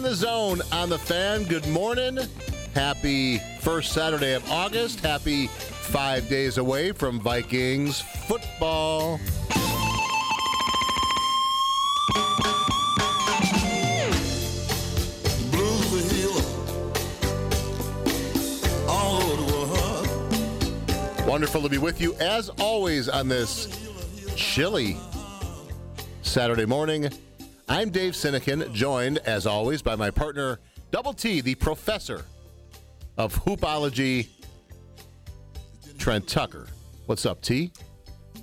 In the zone on the fan. Good morning. Happy first Saturday of August. Happy five days away from Vikings football. Wonderful to be with you as always on this chilly Saturday morning. I'm Dave Sinykin, joined as always by my partner, Double T, the professor of hoopology, Trent Tucker. What's up, T?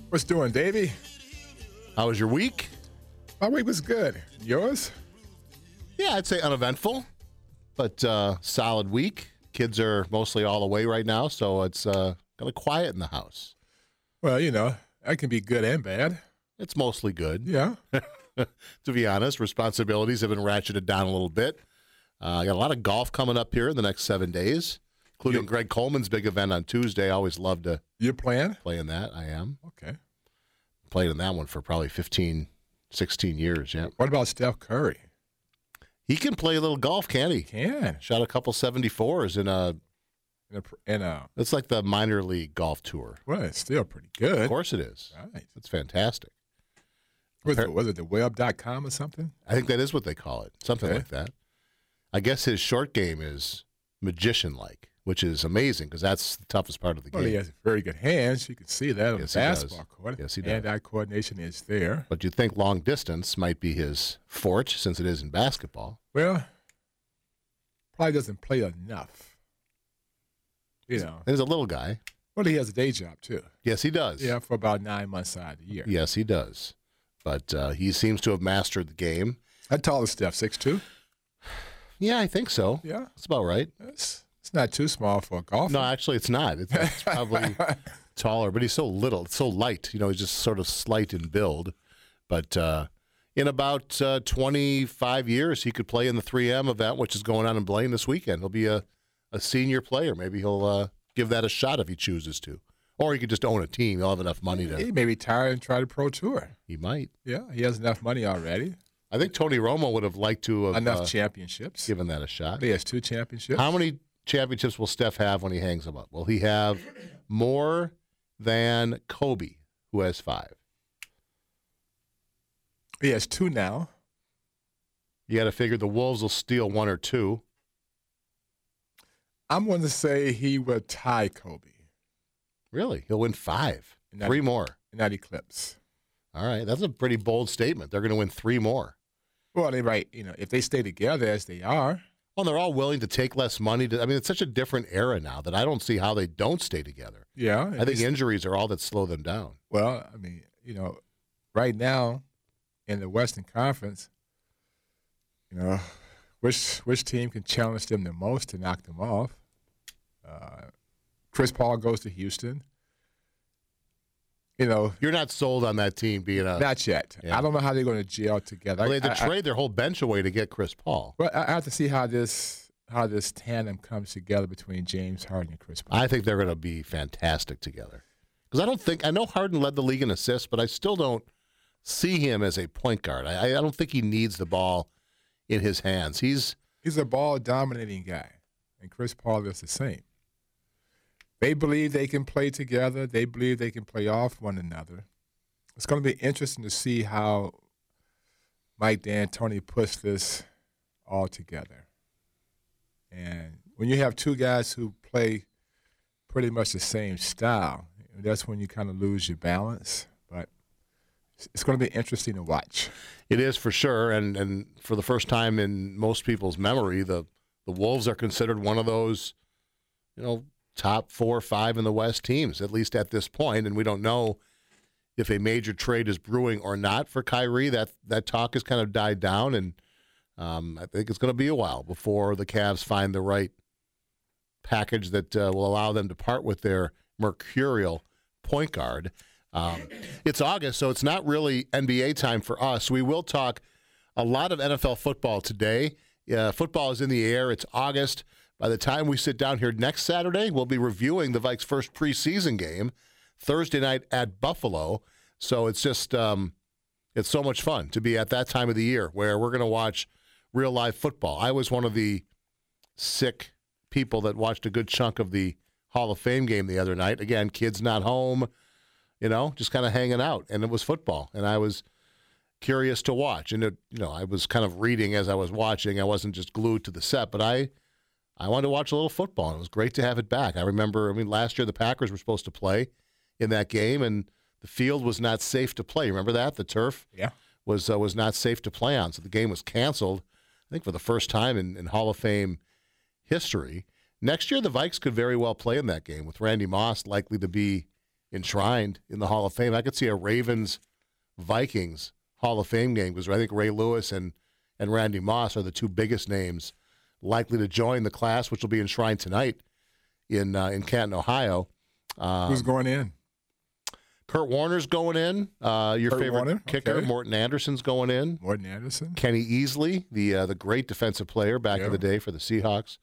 What's doing, Davey? How was your week? My week was good. Yours? Yeah, I'd say uneventful, but uh, solid week. Kids are mostly all away right now, so it's uh, kind of quiet in the house. Well, you know, that can be good and bad. It's mostly good. Yeah. to be honest. Responsibilities have been ratcheted down a little bit. Uh, I got a lot of golf coming up here in the next seven days, including You- Greg Coleman's big event on Tuesday. I always love to You're playing? play in that. I am Okay. played in that one for probably 15, 16 years. Yeah, What about Steph Curry? he can play a little golf, can't he? Can. Shot a couple 74s in a. In a, in a, It's like the minor league golf tour. well, it's still pretty good. Of course, it is. Right. It's fantastic. Was it, was it the web.com or something? I think that is what they call it, something Okay. like that. I guess his short game is magician-like, which is amazing because that's the toughest part of the Well, game. he has very good hands. You can see that on Yes, the he does. basketball court. Yes, he does. Hand-eye coordination is there. But you'd think long distance might be his forte since it is in basketball. Well, probably doesn't play enough. You know. He's a little guy. Well, he has a day job, too. Yes, he does. Yeah, for about nine months out of the year. Yes, he does. But uh, he seems to have mastered the game. How tall is Steph? Six two. Yeah, I think so. Yeah. That's about right. It's, it's not too small for a golfer. No, actually, it's not. It's, it's probably taller, but he's so little, it's so light. You know, he's just sort of slight in build. But uh, in about uh, 25 years, he could play in the 3M event, which is going on in Blaine this weekend. He'll be a, a senior player. Maybe he'll uh, give that a shot if he chooses to. Or he could just own a team. He'll have enough money to. He may retire and try to pro tour. He might. Yeah, he has enough money already. I think Tony Romo would have liked to have enough uh, championships. given that a shot. He has two championships. How many championships will Steph have when he hangs them up? Will he have more than Kobe, who has five? He has two now. You got to figure the Wolves will steal one or two. I'm going to say he will tie Kobe Really? He'll win five. Three more. in that eclipse. All right. That's a pretty bold statement. They're going to win three more. Well, they right. You know, if they stay together as they are, Well, they're all willing to take less money. To, I mean, it's such a different era now that I don't see how they don't stay together. yeah. I think injuries are all that slow them down. Well, I mean, you know, right now in the Western Conference, you know, which which team can challenge them the most to knock them off? Uh, Chris Paul goes to Houston. You know, You're not sold on that team being a. not yet. Yeah. I don't know how they're going to gel together. well, they had to I- I- trade their whole bench away to get Chris Paul. Well, I I have to see how this how this tandem comes together between James Harden and Chris Paul. I think they're going to be fantastic together. Because I don't think I know Harden led the league in assists, but I still don't see him as a point guard. I, I don't think he needs the ball in his hands. He's He's a ball dominating guy, and Chris Paul is the same. They believe they can play together. They believe they can play off one another. It's going to be interesting to see how Mike D'Antoni puts this all together. And when you have two guys who play pretty much the same style, that's when you kind of lose your balance. But it's- going to be interesting to watch. It is for sure, and and for the first time in most people's memory, the the Wolves are considered one of those, you know, top four or five in the West teams, at least at this point. And we don't know if a major trade is brewing or not for Kyrie. That that talk has kind of died down, and um, I think it's going to be a while before the Cavs find the right package that uh, will allow them to part with their mercurial point guard. Um, it's August, so it's not really NBA time for us. We will talk a lot of NFL football today. Uh, football is in the air. It's August. By the time we sit down here next Saturday, we'll be reviewing the Vikes' first preseason game Thursday night at Buffalo. So it's just um, it's so much fun to be at that time of the year where we're going to watch real live football. I was one of the sick people that watched a good chunk of the Hall of Fame game the other night. Again, kids not home, you know, just kind of hanging out, and it was football, and I was curious to watch, and it, you know, I was kind of reading as I was watching. I wasn't just glued to the set, but I. I wanted to watch a little football. and It was great to have it back. I remember, I mean, last year the Packers were supposed to play in that game, and the field was not safe to play. Remember that the turf Yeah. was uh, was not safe to play on, so the game was canceled. I think for the first time in, in Hall of Fame history. Next year, the Vikes could very well play in that game with Randy Moss likely to be enshrined in the Hall of Fame. I could see a Ravens Vikings Hall of Fame game because I think Ray Lewis and and Randy Moss are the two biggest names likely to join the class, which will be enshrined tonight in uh, in Canton, Ohio. Um, Who's going in? Kurt Warner's going in. Uh, your Kurt favorite Warner? kicker, Okay. Morten Andersen's going in. Morten Andersen. Kenny Easley, the uh, the great defensive player back Yeah. in the day for the Seahawks.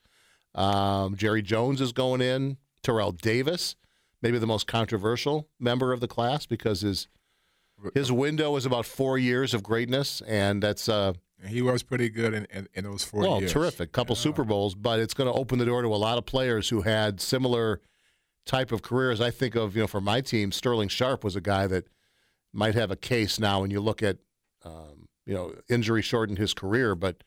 Um, Jerry Jones is going in. Terrell Davis, maybe the most controversial member of the class because his his window is about four years of greatness, and that's uh, And he was pretty good in, in, in those four well, years. terrific. Couple Super Bowls, but it's going to open the door to a lot of players who had similar type of careers. I think of, you know, for my team, Sterling Sharpe was a guy that might have a case now when you look at, um, you know, injury shortened his career, but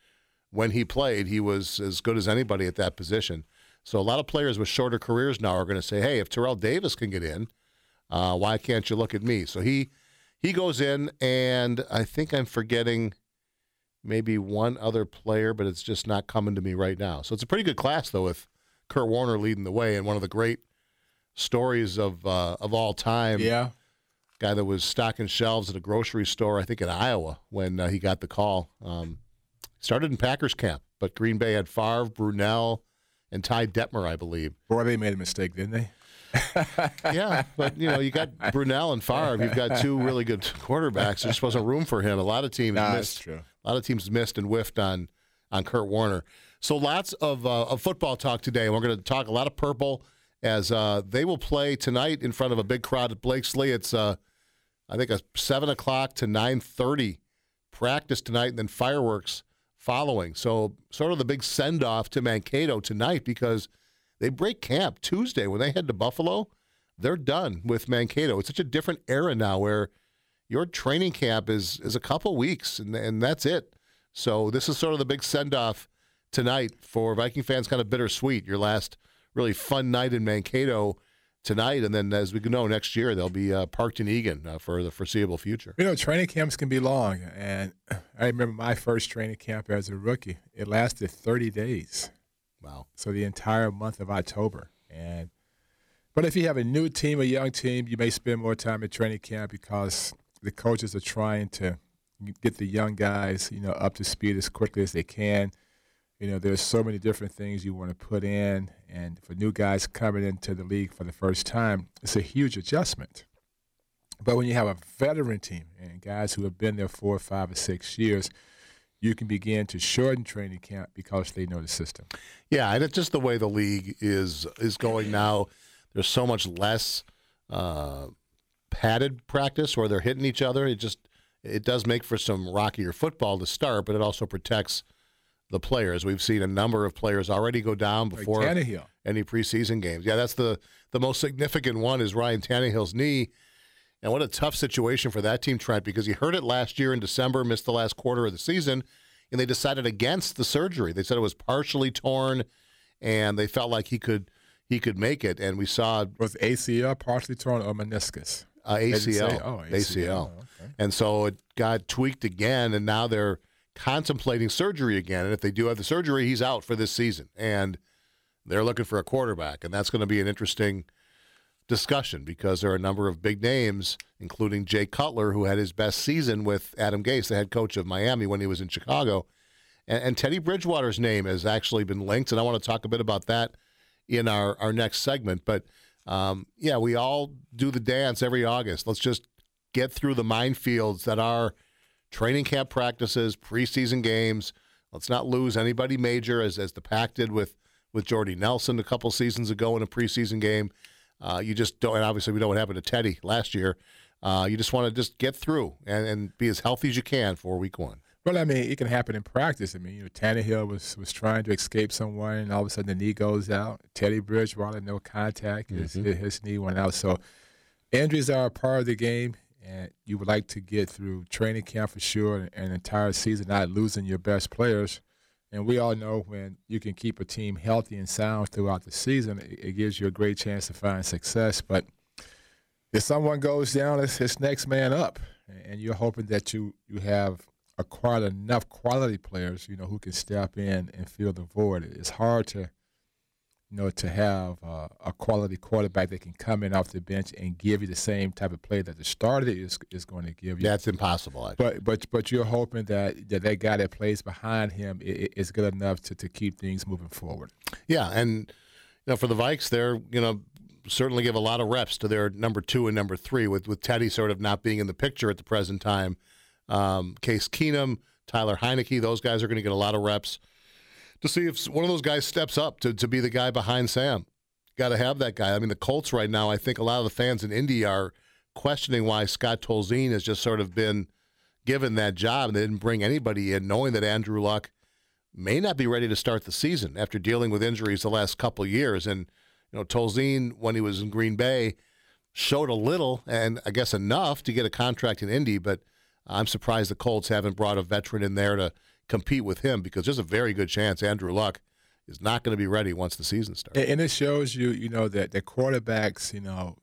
when he played, he was as good as anybody at that position. So a lot of players with shorter careers now are going to say, hey, if Terrell Davis can get in, uh, why can't you look at me? So he he goes in, and I think I'm forgetting maybe one other player, but it's just not coming to me right now. So it's a pretty good class, though, with Kurt Warner leading the way and one of the great stories of uh, of all time. Yeah. Guy that was stocking shelves at a grocery store, I think in Iowa, when uh, he got the call. Um, started in Packers camp, but Green Bay had Favre, Brunell, and Ty Detmer, I believe. Boy, they made a mistake, didn't they? yeah, but you know, you got Brunell and Favre. You've got two really good quarterbacks. There just wasn't room for him. A lot of teams Nah, missed. A lot of teams missed and whiffed on on Kurt Warner. So lots of uh, of football talk today. We're going to talk a lot of purple as uh, they will play tonight in front of a big crowd at Blakeslee. It's uh, I think a seven o'clock to nine thirty practice tonight, and then fireworks following. So sort of the big send off to Mankato tonight because they break camp Tuesday when they head to Buffalo. They're done with Mankato. It's such a different era now where your training camp is is a couple weeks and and that's it. So this is sort of the big send off tonight for Viking fans. Kind of bittersweet. Your last really fun night in Mankato tonight, and then as we know next year they'll be uh, parked in Eagan uh, for the foreseeable future. You know, training camps can be long. And I remember my first training camp as a rookie, it lasted 30 days. Wow. So the entire month of October. And but if you have a new team, a young team, you may spend more time at training camp because the coaches are trying to get the young guys, you know, up to speed as quickly as they can. You know, there's so many different things you want to put in, and for new guys coming into the league for the first time, it's a huge adjustment. But when you have a veteran team and guys who have been there four, five, or six years, you can begin to shorten training camp because they know the system. Yeah, and it's just the way the league is is going now. There's so much less uh, padded practice where they're hitting each other. It just it does make for some rockier football to start, but it also protects the players. We've seen a number of players already go down before like any preseason games. Yeah, that's the the most significant one is Ryan Tannehill's knee. And what a tough situation for that team, Trent, because he hurt it last year in December, missed the last quarter of the season, and they decided against the surgery. They said it was partially torn, and they felt like he could he could make it. And we saw it was ACL partially torn or meniscus. Uh, ACL, oh, ACL, ACL. Okay. and so it got tweaked again, and now they're contemplating surgery again. And if they do have the surgery, he's out for this season, and they're looking for a quarterback, and that's going to be an interesting discussion because there are a number of big names, including Jay Cutler, who had his best season with Adam Gase, the head coach of Miami when he was in Chicago. And, and Teddy Bridgewater's name has actually been linked, and I want to talk a bit about that in our, our next segment. But um, yeah, we all do the dance every August. Let's just get through the minefields that are training camp practices, preseason games. Let's not lose anybody major, as as the Pack did with with Jordy Nelson a couple seasons ago in a preseason game. Uh, you just don't, and obviously we know what happened to Teddy last year. Uh, you just want to just get through and, and be as healthy as you can for week one. Well, I mean, it can happen in practice. I mean, you know, Tannehill was was trying to escape someone, and all of a sudden the knee goes out. Teddy Bridgewater, no contact, his, mm-hmm. his knee went out. So injuries are a part of the game, and you would like to get through training camp for sure, and an entire season not losing your best players. And we all know when you can keep a team healthy and sound throughout the season, it, it gives you a great chance to find success. But if someone goes down, it's, it's next man up, and you're hoping that you you have acquired enough quality players, you know, who can step in and fill the void. It's hard to, you know, to have uh, a quality quarterback that can come in off the bench and give you the same type of play that the starter is is going to give you. That's impossible. Actually. But but but you're hoping that that, that guy that plays behind him is, is good enough to, to keep things moving forward. Yeah, and you know, for the Vikes, they're you know certainly give a lot of reps to their number two and number three, with with Teddy sort of not being in the picture at the present time. Um, Case Keenum, Taylor Heinicke, those guys are going to get a lot of reps to see if one of those guys steps up to to be the guy behind Sam. Got to have that guy. I mean, the Colts right now, I think a lot of the fans in Indy are questioning why Scott Tolzien has just sort of been given that job and they didn't bring anybody in, knowing that Andrew Luck may not be ready to start the season after dealing with injuries the last couple years. And you know, Tolzien, when he was in Green Bay, showed a little and I guess enough to get a contract in Indy, but I'm surprised the Colts haven't brought a veteran in there to compete with him because there's a very good chance Andrew Luck is not going to be ready once the season starts. And, it shows you, you know, that the quarterbacks, you know,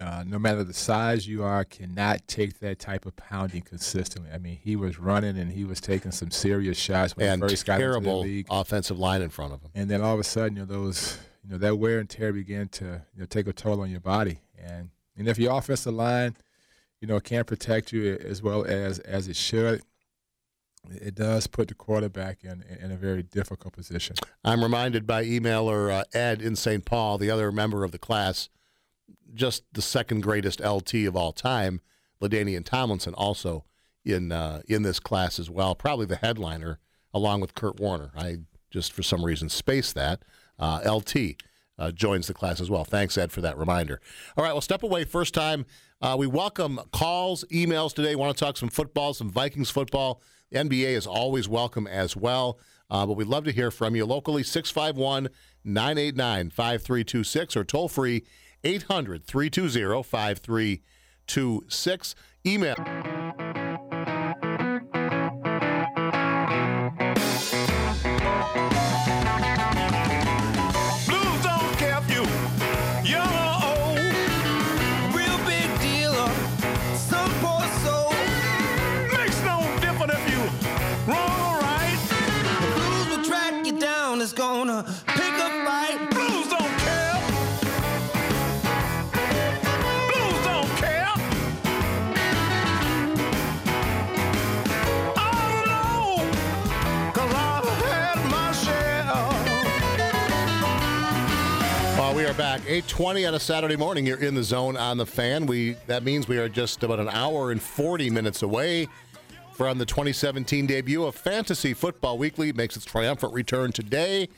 uh, no matter the size you are, cannot take that type of pounding consistently. I mean, he was running and he was taking some serious shots when and he first got into the league. offensive line in front of him. And then all of a sudden, you know, those, you know, that wear and tear began to you know, take a toll on your body. And and if your offensive line, you know, can't protect you as well as as it should, it does put the quarterback in in a very difficult position. I'm reminded by emailer uh, Ed in St. Paul, the other member of the class, just the second greatest LT of all time, LaDainian Tomlinson, also in uh, in this class as well. Probably the headliner, along with Kurt Warner. I just for some reason spaced that. Uh, LT uh, joins the class as well. Thanks, Ed, for that reminder. All right, well, step away. First time. Uh, we welcome calls, emails today. Want to talk some football, some Vikings football. The NBA is always welcome as well. Uh, but we'd love to hear from you locally, 651 989 5326 or toll free 800 320 5326. Email. Back. 820 on a Saturday morning. You're in the zone on the fan. We That means we are just about an hour and 40 minutes away from the 2017 debut of Fantasy Football Weekly. It makes its triumphant return today.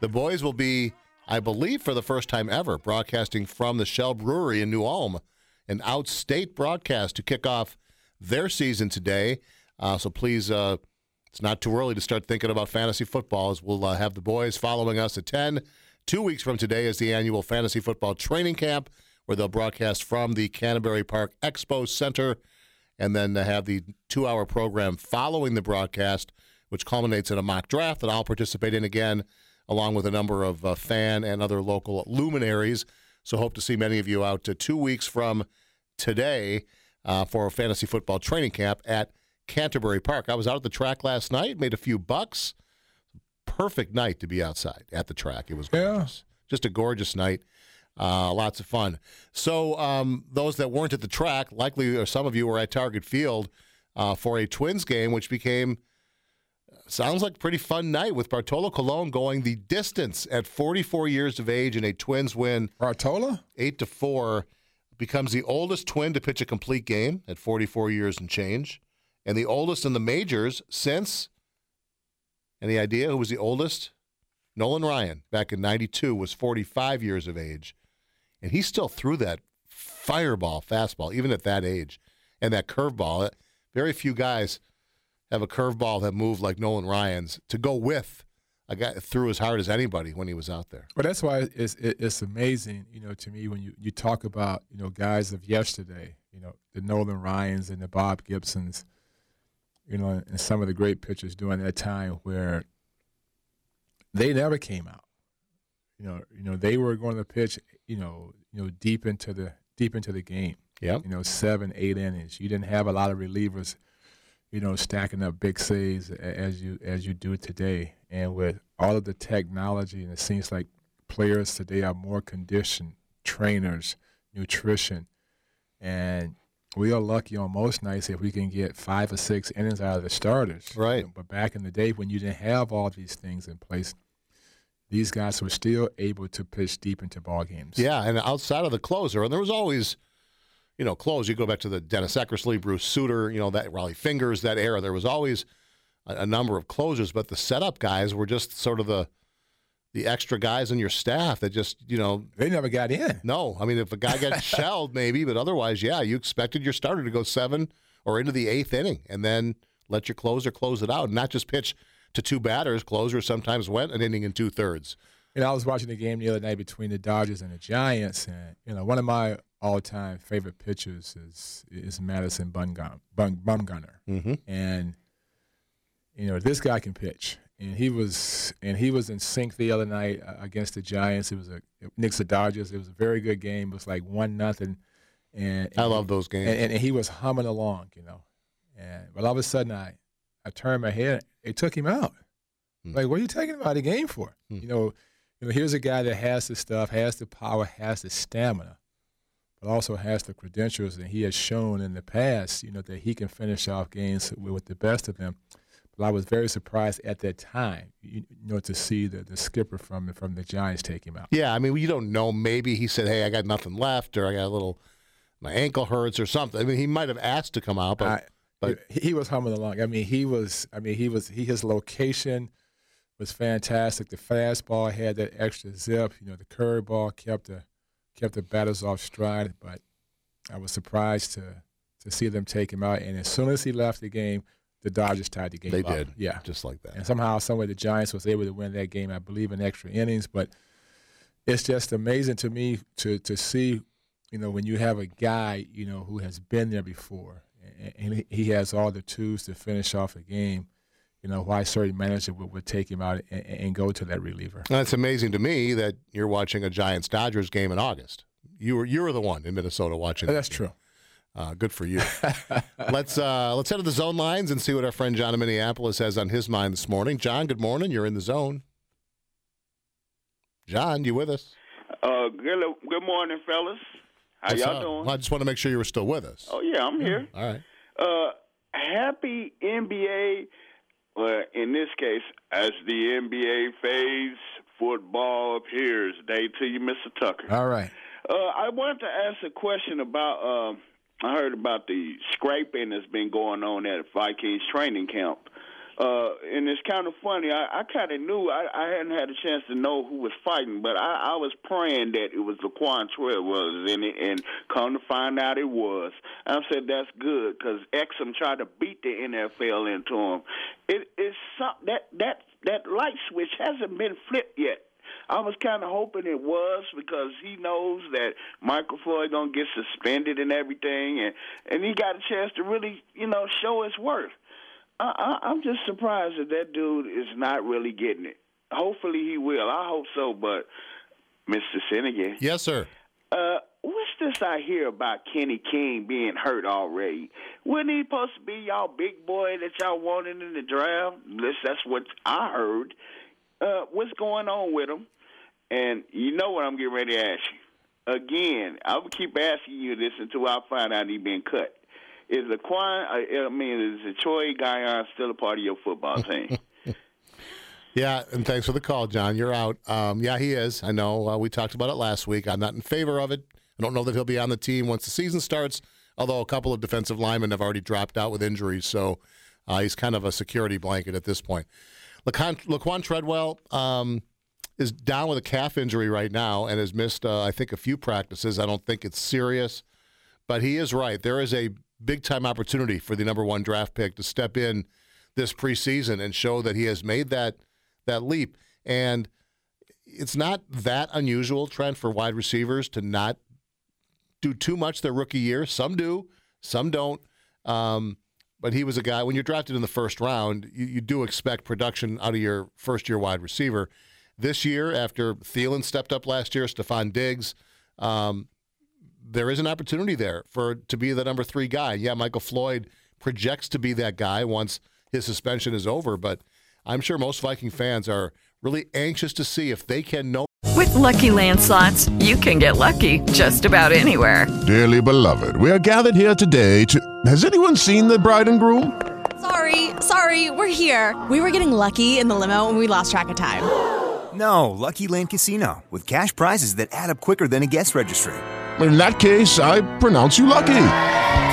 The boys will be, I believe, for the first time ever, broadcasting from the Schell Brewery in New Ulm, an outstate broadcast to kick off their season today. Uh, so please, uh, it's not too early to start thinking about fantasy football as we'll uh, have the boys following us at 10. Two weeks from today is the annual fantasy football training camp where they'll broadcast from the Canterbury Park Expo Center and then have the two hour program following the broadcast, which culminates in a mock draft that I'll participate in again, along with a number of uh, fan and other local luminaries. So, hope to see many of you out to two weeks from today uh, for a fantasy football training camp at Canterbury Park. I was out at the track last night, made a few bucks. Perfect night to be outside at the track. It was Yeah. gorgeous. Just a gorgeous night. Uh, lots of fun. So, um, those that weren't at the track, likely or some of you were at Target Field uh, for a Twins game, which became sounds like a pretty fun night with Bartolo Colon going the distance at 44 years of age in a Twins win, Bartola? eight to four, becomes the oldest Twin to pitch a complete game at 44 years and change, and the oldest in the majors since. Any idea who was the oldest? Nolan Ryan back in 92 was 45 years of age. And he still threw that fireball fastball, even at that age, and that curveball. Uh, very few guys have a curveball that moved like Nolan Ryan's to go with a guy that threw as hard as anybody when he was out there. Well, that's why it's it's amazing, you know, to me when you, you talk about you know guys of yesterday, you know, the Nolan Ryans and the Bob Gibsons, you know, and some of the great pitchers during that time where they never came out. You know, you know they were going to pitch, you know, you know deep into the deep into the game. Yep. You know, seven, eight innings. You didn't have a lot of relievers, you know, stacking up big saves as you as you do today. And with all of the technology, and it seems like players today are more conditioned, trainers, nutrition, and we are lucky on most nights if we can get five or six innings out of the starters. Right. But back in the day when you didn't have all these things in place, these guys were still able to pitch deep into ball games. Yeah, and outside of the closer, and there was always, you know, close. You go back to the Dennis Eckersley, Bruce Sutter, you know, that Rollie Fingers, that era. There was always a, a number of closers, but the setup guys were just sort of the the extra guys in your staff that just, you know, They never got in. no. I mean, if a guy got shelled, maybe, but otherwise, yeah, you expected your starter to go seven or into the eighth inning, and then let your closer close it out, and not just pitch to two batters. Closer sometimes went an inning and two thirds. You know, I was watching the game the other night between the Dodgers and the Giants, and you know, one of my all-time favorite pitchers is is Madison Bumgarner, Bum, Bumgarner, Mm-hmm. and you know, this guy can pitch, and he was and he was in sync the other night uh, against the Giants. It was a Knicks the Dodgers. It was a very good game. It was like one nothing, and I love those games. and, and, and he was humming along, you know. And but all of a sudden, I I turned my head. It took him out. Hmm. Like, what are you taking him out of the game for? Hmm. You know, you know. Here's a guy that has the stuff, has the power, has the stamina, but also has the credentials that he has shown in the past. You know that he can finish off games with the best of them. But I was very surprised at that time, you, you know, to see the, the skipper from from the Giants take him out. Yeah, I mean, you don't know. Maybe he said, "Hey, I got nothing left," or "I got a little, my ankle hurts," or something. I mean, he might have asked to come out, but I, but- he, he was humming along. I mean, he was. I mean, he was. He his location was fantastic. The fastball had that extra zip. You know, the curveball kept the kept the batters off stride. But I was surprised to to see them take him out. And as soon as he left the game, the Dodgers tied the game. they up. did, Yeah. just like that. And somehow, someway, the Giants was able to win that game. I believe in extra innings, but it's just amazing to me to to see, you know, when you have a guy, you know, who has been there before, and, and he- he has all the tools to finish off a game. You know, why certain manager would, would take him out and, and go to that reliever. And it's amazing to me that you're watching a Giants Dodgers game in August. You were you were the one in Minnesota watching. That's true. Uh, good for you. let's uh, let's head to the zone lines and see what our friend John in Minneapolis has on his mind this morning. John, good morning. You're in the zone. John, you with us? Uh, good, good morning, fellas. How What's y'all up? doing? Well, I just want to make sure you were still with us. Oh yeah, I'm here. All right. Uh, happy NBA. Uh, in this case, as the NBA fades Football appears. Day to you, Mr. Tucker. All right. Uh, I wanted to ask a question about. I heard about the scraping that's been going on at Vikings training camp. Uh, and it's kind of funny. I, I kind of knew I, I hadn't had a chance to know who was fighting, but I, I was praying that it was Laquon Treadwell in it, and come to find out it was. I said that's good because Exum tried to beat the NFL into him. It, it's some, that that that light switch hasn't been flipped yet. I was kind of hoping it was because he knows that Michael Floyd gonna get suspended and everything, and and he got a chance to really, you know, show his worth. I, I, I'm just surprised that that dude is not really getting it. Hopefully he will. I hope so. But Mr. Senegal, Yes, sir. uh, what's this I hear about Kenny King being hurt already? Wasn't he supposed to be y'all big boy that y'all wanted in the draft? That's, that's what I heard. Uh, what's going on with him? And you know what I'm getting ready to ask you. Again, I will keep asking you this until I find out he's been cut. Is Laquon, uh, I mean, is Troy Guyon still a part of your football team? Yeah, and thanks for the call, John. You're out. Um, yeah, he is. I know. Uh, we talked about it last week. I'm not in favor of it. I don't know that he'll be on the team once the season starts. Although a couple of defensive linemen have already dropped out with injuries, so uh, he's kind of a security blanket at this point. Laquon, Laquon Treadwell um, is down with a calf injury right now and has missed, uh, I think, a few practices. I don't think it's serious, but he is right. There is a big time opportunity for the number one draft pick to step in this preseason and show that he has made that that leap. And it's not that unusual, for wide receivers to not do too much their rookie year. Some do, some don't. Um, but he was a guy, when you're drafted in the first round, you, you do expect production out of your first year wide receiver. This year, after Thielen stepped up last year, Stefon Diggs, um, there is an opportunity there for to be the number three guy. Yeah, Michael Floyd projects to be that guy once his suspension is over, but I'm sure most Viking fans are really anxious to see if they can know With Lucky Land slots, you can get lucky just about anywhere. Dearly beloved, we are gathered here today to. Has anyone seen the bride and groom? Sorry, sorry, we're here. We were getting lucky in the limo and we lost track of time. No, Lucky Land Casino, with cash prizes that add up quicker than a guest registry. In that case, I pronounce you lucky.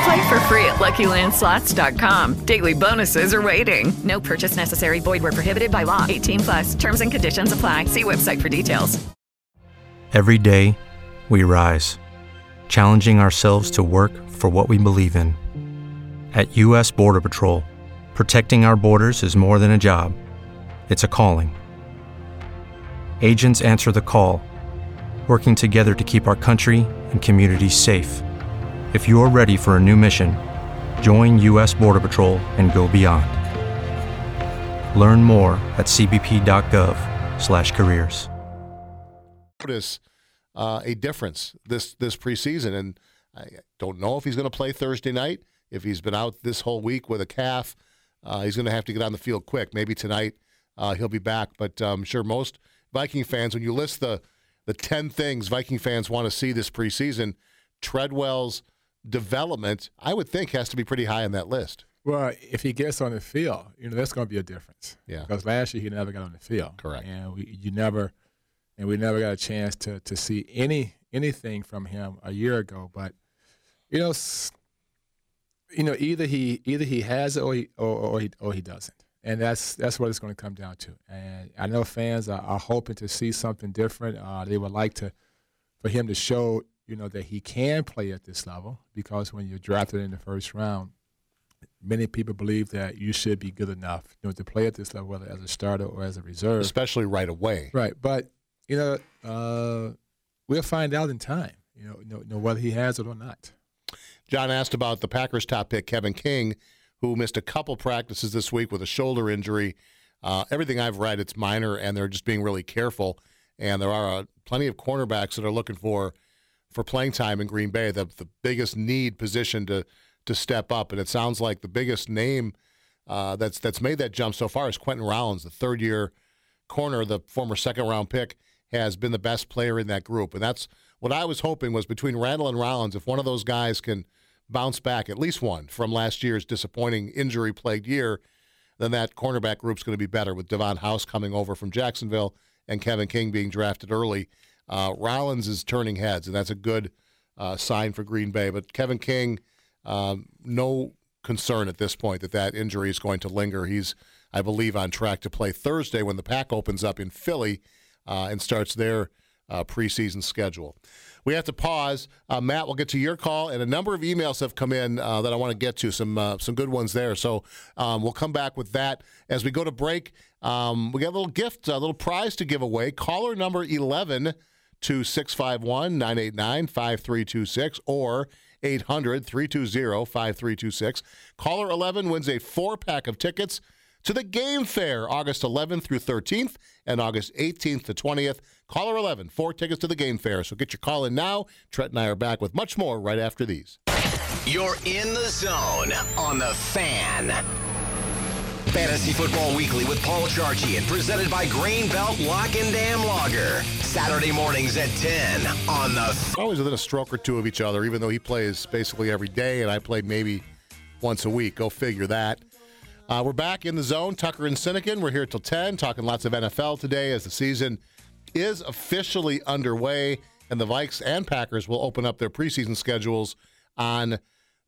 Play for free at LuckyLandSlots.com. Daily bonuses are waiting. No purchase necessary. Void where prohibited by law. 18 plus. Terms and conditions apply. See website for details. Every day, we rise, challenging ourselves to work for what we believe in. At U.S. Border Patrol, protecting our borders is more than a job, it's a calling. Agents answer the call, working together to keep our country and communities safe. If you're ready for a new mission, join U.S. Border Patrol and go beyond. Learn more at cbp.gov/careers. notice uh, a difference this this preseason, and I don't know if he's going to play Thursday night. If he's been out this whole week with a calf, uh, he's going to have to get on the field quick. Maybe tonight uh, he'll be back, but I'm sure most Viking fans, when you list the the ten things Viking fans want to see this preseason, Treadwell's development, I would think, has to be pretty high on that list. Well, if he gets on the field, you know that's going to be a difference. Yeah. Because last year he never got on the field. Correct. And we you never, and we never got a chance to to see any anything from him a year ago. But you know, s- you know either he either he has it or he or, or he or he doesn't, and that's that's what it's going to come down to. And I know fans are, are hoping to see something different. Uh, they would like to for him to show you know that he can play at this level because when you're drafted in the first round many people believe that you should be good enough, you know, to play at this level, whether as a starter or as a reserve. Especially right away. Right, but you know, uh, we'll find out in time. You know, you know, know whether he has it or not. John asked about the Packers top pick, Kevin King, who missed a couple practices this week with a shoulder injury. Uh, everything I've read, it's minor, and they're just being really careful. And there are uh, plenty of cornerbacks that are looking for for playing time in Green Bay. The the biggest need position to to step up, and it sounds like the biggest name uh, that's that's made that jump so far is Quinten Rollins, the third year corner, the former second round pick, has been the best player in that group, and that's what I was hoping was between Randall and Rollins, if one of those guys can bounce back, at least one from last year's disappointing injury plagued year, then that cornerback group's going to be better with Davon House coming over from Jacksonville and Kevin King being drafted early. Uh, Rollins is turning heads, and that's a good uh, sign for Green Bay. But Kevin King, um, no concern at this point that that injury is going to linger. He's, I believe, on track to play Thursday when the pack opens up in Philly uh, and starts their uh, preseason schedule. We have to pause. Uh, Matt, we'll get to your call, and a number of emails have come in uh, that I want to get to. Some uh, some good ones there. So um, we'll come back with that as we go to break. Um, we got a little gift, a little prize to give away. Caller number eleven to 651 989 5326 or 800 320 5326. Caller 11 wins a four pack of tickets to the Game Fair August 11th through 13th and August 18th to 20th. Caller 11, four tickets to the Game Fair. So get your call in now. Trent and I are back with much more right after these. You're in the zone on the fan. Fantasy Football Weekly with Paul Charchian, presented by Grain Belt Lock and Dam Lager. Saturday mornings at 10 on the. Always within a stroke or two of each other, even though he plays basically every day and I play maybe once a week. Go figure that. Uh, we're back in the zone. Tucker and Sinykin. We're here till 10, talking lots of NFL today as the season is officially underway, and the Vikes and Packers will open up their preseason schedules on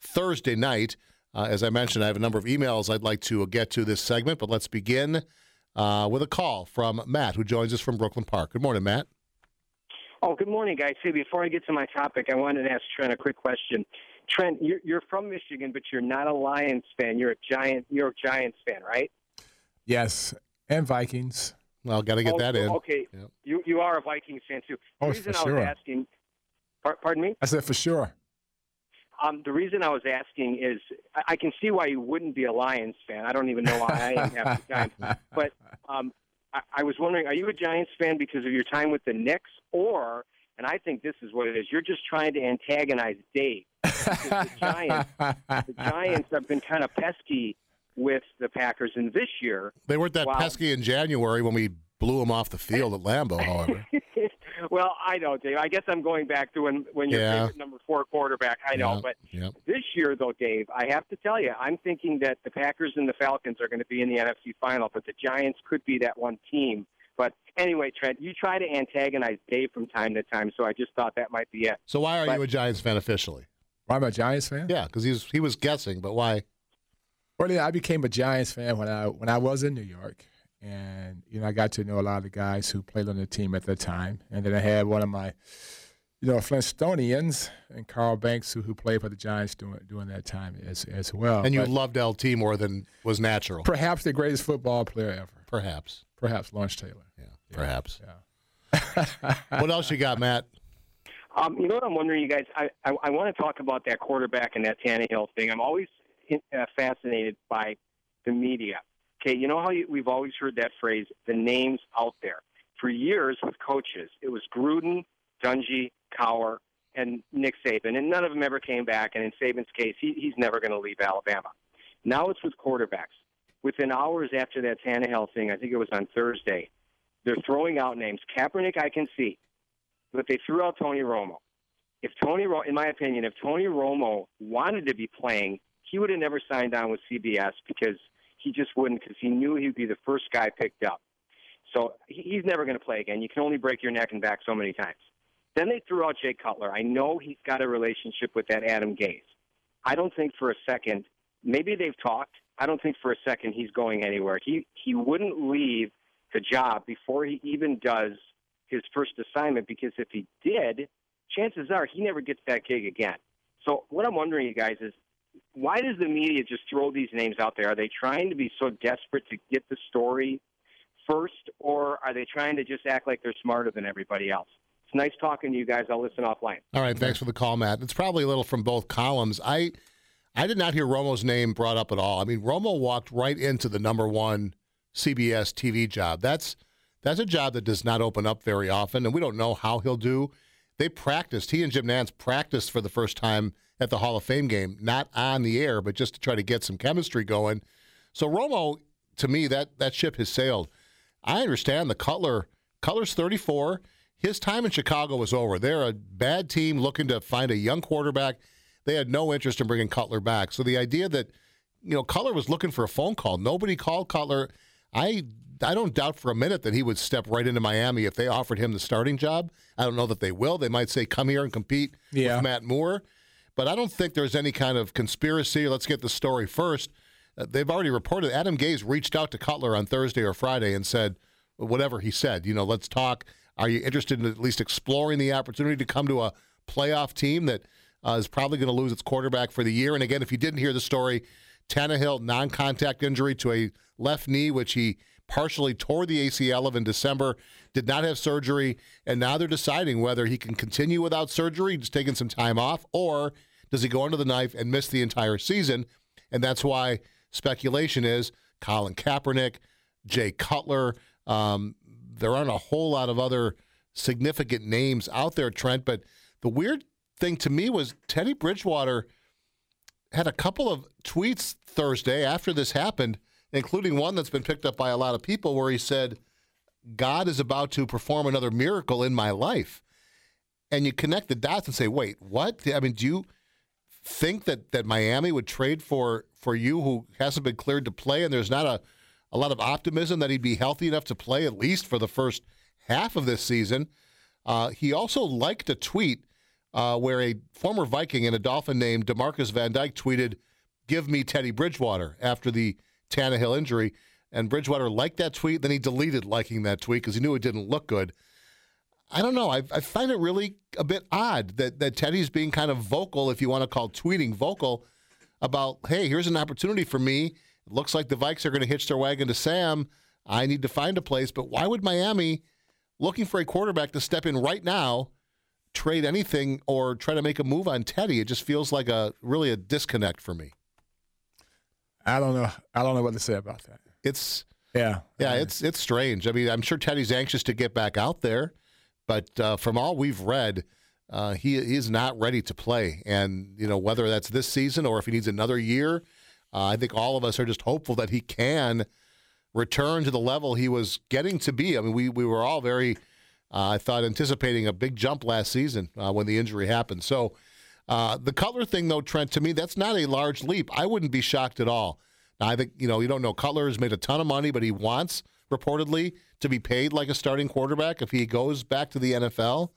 Thursday night. Uh, as I mentioned, I have a number of emails I'd like to get to this segment, but let's begin uh, with a call from Matt, who joins us from Brooklyn Park. Good morning, Matt. Oh, good morning, guys. Hey, before I get to my topic, I wanted to ask Trent a quick question. Trent, you're, you're from Michigan, but you're not a Lions fan. You're a Giant. You're a Giants fan, right? Yes, and Vikings. Well, got to get Oh, that in. Okay, Yep. you you are a Vikings fan too. The Oh, reason for I was sure. asking, par- pardon me. I said for sure. Um, the reason I was asking is I, I can see why you wouldn't be a Lions fan. I don't even know why I am half the time. But um, I, I was wondering, are you a Giants fan because of your time with the Knicks, or and I think this is what it is. You're just trying to antagonize Dave. The Giants, the Giants have been kind of pesky with the Packers, and this year, They weren't that Wow. pesky in January when we blew them off the field at Lambeau, however. well, I know, Dave. I guess I'm going back to when when you're Yeah. favorite number four quarterback. I know, Yeah, but yep. this year, though, Dave, I have to tell you, I'm thinking that the Packers and the Falcons are going to be in the NFC final, but the Giants could be that one team. But anyway, Trent, you try to antagonize Dave from time to time, so I just thought that might be it. So why are But- you a Giants fan officially? Why am I a Giants fan? Yeah, because he's he was guessing, but why? Well, yeah, I became a Giants fan when I when I was in New York, and you know I got to know a lot of the guys who played on the team at the time, and then I had one of my, you know, Flintstonians and Carl Banks who, who played for the Giants during during that time as as well. and you But loved LT more than was natural. perhaps the greatest football player ever, Perhaps. perhaps Lawrence Taylor. Yeah, perhaps. Yeah. what else you got, Matt? Um, you know what I'm wondering, you guys? I, I, I want to talk about that quarterback and that Tannehill thing. I'm always uh, fascinated by the media. Okay, you know how you, we've always heard that phrase, the names out there. For years with coaches, it was Gruden, Dungy, Cowher, and Nick Saban, and none of them ever came back. And in Saban's case, he, he's never going to leave Alabama. Now it's with quarterbacks. Within hours after that Tannehill thing, I think it was on Thursday, they're throwing out names. Kaepernick, I can see but they threw out Tony Romo. If Tony, in my opinion, if Tony Romo wanted to be playing, he would have never signed on with CBS because he just wouldn't because he knew he'd be the first guy picked up. So he's never going to play again. You can only break your neck and back so many times. Then they threw out Jay Cutler. I know he's got a relationship with that Adam Gase. I don't think for a second, maybe they've talked. I don't think for a second he's going anywhere. He he wouldn't leave the job before he even does his first assignment because if he did, chances are he never gets that gig again. So what I'm wondering, you guys, is why does the media just throw these names out there? Are they trying to be so desperate to get the story first, or are they trying to just act like they're smarter than everybody else? It's nice talking to you guys. I'll listen offline. All right, thanks for the call, Matt. It's probably a little from both columns. I I did not hear Romo's name brought up at all. I mean, Romo walked right into the number one CBS TV job. That's that's a job that does not open up very often, and we don't know how he'll do. They practiced. He and Jim Nantz practiced for the first time at the Hall of Fame game, not on the air, but just to try to get some chemistry going. So Romo, to me, that that ship has sailed. I understand the Cutler. Cutler's 34. His time in Chicago was over. They're a bad team looking to find a young quarterback. They had no interest in bringing Cutler back. So the idea that you know Cutler was looking for a phone call, nobody called Cutler. I I don't doubt for a minute that he would step right into Miami if they offered him the starting job. I don't know that they will. They might say, "Come here and compete Yeah. with Matt Moore," but I don't think there's any kind of conspiracy. Let's get the story first. Uh, they've already reported Adam Gase reached out to Cutler on Thursday or Friday and said whatever he said. You know, let's talk. Are you interested in at least exploring the opportunity to come to a playoff team that uh, is probably going to lose its quarterback for the year? And again, if you didn't hear the story, Tannehill non-contact injury to a left knee, which he partially tore the ACL of in December, did not have surgery, and now they're deciding whether he can continue without surgery, just taking some time off, or does he go under the knife and miss the entire season? And that's why speculation is Colin Kaepernick, Jay Cutler. Um, there aren't a whole lot of other significant names out there, Trent. But the weird thing to me was Teddy Bridgewater had a couple of tweets Thursday after this happened, including one that's been picked up by a lot of people where he said, God is about to perform another miracle in my life. And you connect the dots and say, wait, what? I mean, do you think that, that Miami would trade for, for you who hasn't been cleared to play and there's not a, a lot of optimism that he'd be healthy enough to play at least for the first half of this season? Uh, he also liked a tweet uh, where a former Viking and a Dolphin named Demarcus Van Dyke tweeted, Give me Teddy Bridgewater after the Tannehill injury. And Bridgewater liked that tweet. Then he deleted liking that tweet because he knew it didn't look good. I don't know. I, I find it really a bit odd that, that Teddy's being kind of vocal, if you want to call tweeting vocal, about, hey, here's an opportunity for me. It looks like the Vikes are going to hitch their wagon to Sam. I need to find a place. But why would Miami, looking for a quarterback to step in right now, trade anything or try to make a move on Teddy? It just feels like a really a disconnect for me. I don't know. I don't know what to say about that. It's yeah, yeah, it's it's strange. I mean, I'm sure Teddy's anxious to get back out there, but uh, from all we've read, uh, he is not ready to play. And you know, whether that's this season or if he needs another year, uh, I think all of us are just hopeful that he can return to the level he was getting to be. I mean, we we were all very, uh, I thought, anticipating a big jump last season uh, when the injury happened. So. Uh, the Cutler thing, though, Trent, to me, that's not a large leap. I wouldn't be shocked at all. Now, I think, you know, you don't know. Cutler has made a ton of money, but he wants, reportedly, to be paid like a starting quarterback if he goes back to the NFL.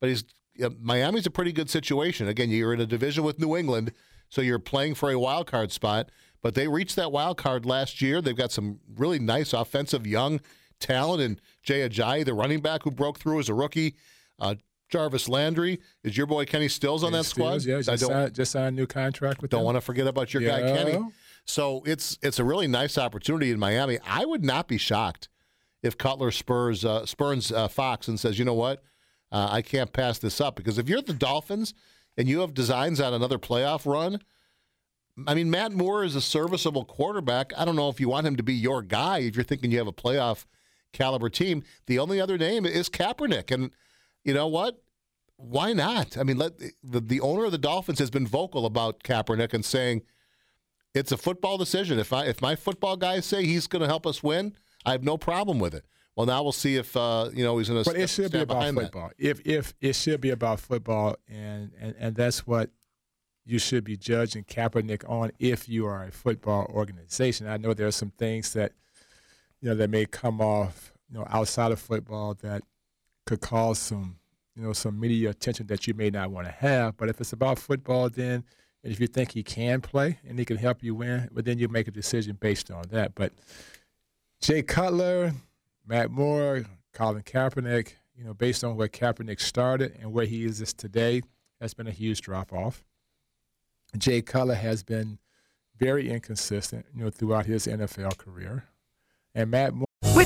But he's uh, Miami's a pretty good situation. Again, you're in a division with New England, so you're playing for a wild card spot. But they reached that wild card last year. They've got some really nice offensive young talent, and Jay Ajayi, the running back who broke through as a rookie. Uh, Jarvis Landry is your boy Kenny Stills on that squad. Stills, yeah, I just don't signed, just signed a new contract with don't them. want to forget about your guy Kenny. So it's it's a really nice opportunity in Miami. I would not be shocked if Cutler spurs uh, spurns uh, Fox and says, you know what, uh, I can't pass this up because if you're the Dolphins and you have designs on another playoff run. I mean, Matt Moore is a serviceable quarterback. I don't know if you want him to be your guy if you're thinking you have a playoff caliber team. The only other name is Kaepernick, and you know what? Why not? I mean, let the, the owner of the Dolphins has been vocal about Kaepernick and saying it's a football decision. If I if my football guys say he's going to help us win, I have no problem with it. Well, now we'll see if uh, you know he's going to. But it should be about football. If if it should be about football, and, and and that's what you should be judging Kaepernick on if you are a football organization. I know there are some things that you know that may come off you know outside of football that could cause some you know some media attention that you may not want to have. But if it's about football, then and if you think he can play and he can help you win, but then you make a decision based on that. But Jay Cutler, Matt Moore, Colin Kaepernick, you know, based on where Kaepernick started and where he is today, has been a huge drop off. Jay Cutler has been very inconsistent, you know, throughout his NFL career. And Matt Moore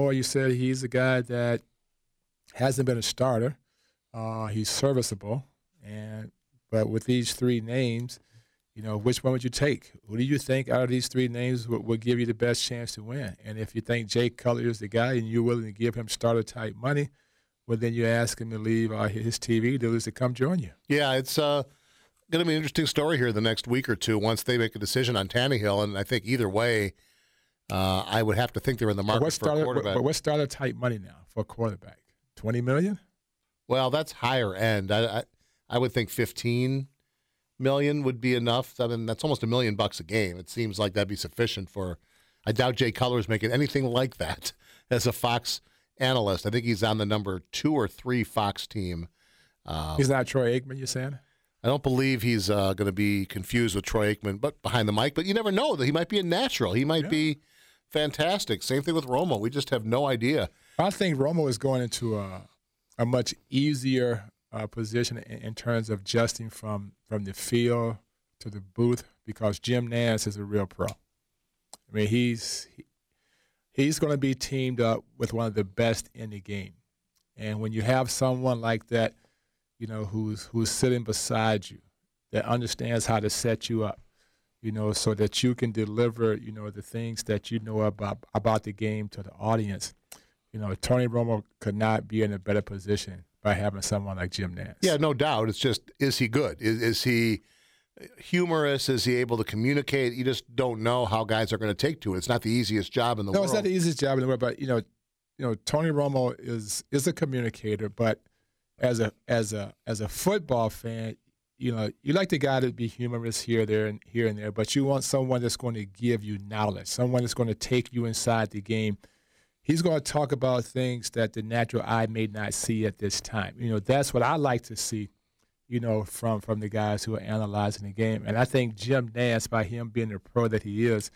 Or you said he's a guy that hasn't been a starter. Uh, he's serviceable, and but with these three names, you know, which one would you take? Who do you think out of these three names would, would give you the best chance to win? And if you think Jay Cutler is the guy and you're willing to give him starter type money, well, then you ask him to leave uh, his TV dealers to come join you. Yeah, it's uh, going to be an interesting story here the next week or two once they make a decision on Tannehill. And I think either way, uh, I would have to think they're in the market what's for a starter, quarterback. but what's starter type money now for a quarterback? Twenty million? Well, that's higher end. I, I I would think fifteen million would be enough. I mean, that's almost a million bucks a game. It seems like that'd be sufficient for. I doubt Jay Cutler is making anything like that as a Fox analyst. I think he's on the number two or three Fox team. Um, He's not Troy Aikman, you're saying? I don't believe he's uh, going to be confused with Troy Aikman, but behind the mic. But you never know that he might be a natural. He might be fantastic. Same thing with Romo. We just have no idea. I think Romo is going into a, a much easier uh, position in, in terms of adjusting from from the field to the booth because Jim Nantz is a real pro. I mean, he's he, he's going to be teamed up with one of the best in the game, and when you have someone like that, you know, who's who's sitting beside you, that understands how to set you up, you know, so that you can deliver, you know, the things that you know about about the game to the audience. You know, Tony Romo could not be in a better position by having someone like Jim Nantz. Yeah, no doubt. It's just, is he good? Is, is he humorous? Is he able to communicate? You just don't know how guys are going to take to it. It's not the easiest job in the no, world. No, it's not the easiest job in the world, but you know, you know, Tony Romo is is a communicator, but as a as a as a football fan, you know, you like the guy to be humorous here, there, and here and there, but you want someone that's going to give you knowledge, someone that's going to take you inside the game. He's going to talk about things that the natural eye may not see at this time. You know, that's what I like to see. You know, from from the guys who are analyzing the game, and I think Jim Nantz, by him being the pro that he is,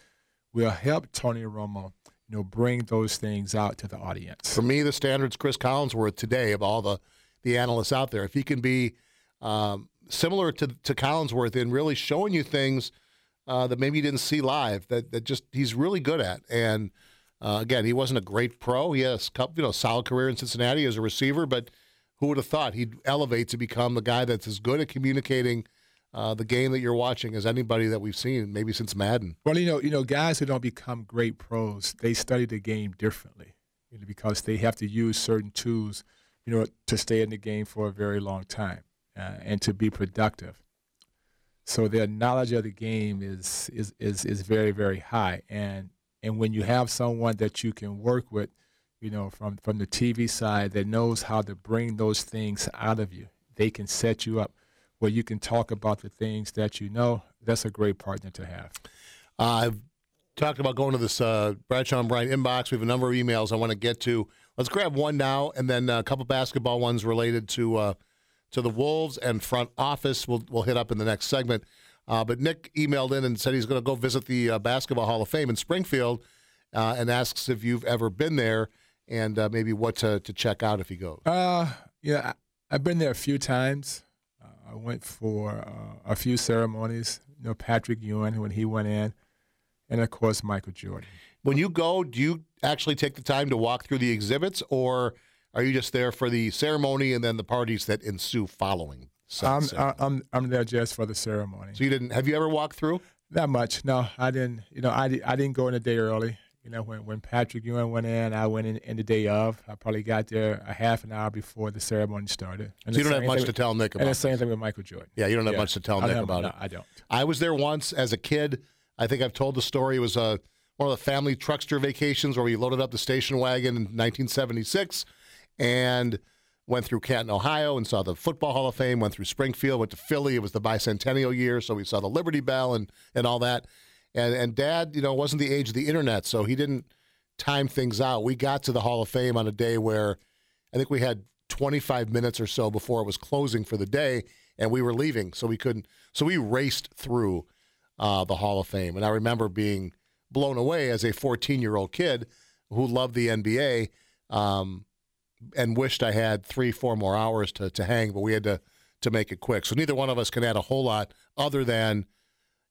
will help Tony Romo you know, bring those things out to the audience. For me, the standard's Chris Collinsworth today of all the, the analysts out there. If he can be um, similar to, to Collinsworth in really showing you things uh, that maybe you didn't see live, that, that just he's really good at. And uh, again, he wasn't a great pro. He has a you know, solid career in Cincinnati as a receiver, but who would have thought he'd elevate to become the guy that's as good at communicating uh, the game that you're watching as anybody that we've seen, maybe since Madden. Well, you know, you know, guys who don't become great pros, they study the game differently, you know, because they have to use certain tools, you know, to stay in the game for a very long time uh, and to be productive. So their knowledge of the game is is is is very very high, and and when you have someone that you can work with, you know, from from the TV side that knows how to bring those things out of you, they can set you up where you can talk about the things that you know. That's a great partner to have. Uh, I've talked about going to this uh, Bradshaw and Bryant inbox. We have a number of emails I want to get to. Let's grab one now, and then a couple basketball ones related to uh, to the Wolves and front office. We'll we'll hit up in the next segment. Uh, but Nick emailed in and said he's going to go visit the uh, Basketball Hall of Fame in Springfield, uh, and asks if you've ever been there and uh, maybe what to, to check out if he goes. Uh, yeah, I, I've been there a few times. Uh, I went for uh, a few ceremonies. You know, Patrick Ewing when he went in, and of course Michael Jordan. When you go, do you actually take the time to walk through the exhibits, or are you just there for the ceremony and then the parties that ensue following? I'm, ceremony? I'm I'm there just for the ceremony. so you didn't? Have you ever walked through? Not much. No, I didn't. You know, I, I didn't go in a day early. You know, when, when Patrick Ewing went in, I went in, in the day of. I probably got there a half an hour before the ceremony started. And So you don't have much to with- tell Nick about. And the same thing with Michael Jordan. Yeah, you don't have much to tell Nick about no, it. I don't. I was there once as a kid. I think I've told the story. It was a one of the family truckster vacations where we loaded up the station wagon in 1976 and went through Canton, Ohio, and saw the Football Hall of Fame. Went through Springfield, went to Philly. It was the bicentennial year, so we saw the Liberty Bell and and all that. And and Dad, you know, wasn't the age of the internet, so he didn't time things out. We got to the Hall of Fame on a day where I think we had 25 minutes or so before it was closing for the day, and we were leaving, so we couldn't. So we raced through uh, the Hall of Fame, and I remember being blown away as a 14 year old kid who loved the NBA um, and wished I had three, four more hours to to hang, but we had to to make it quick. So neither one of us can add a whole lot other than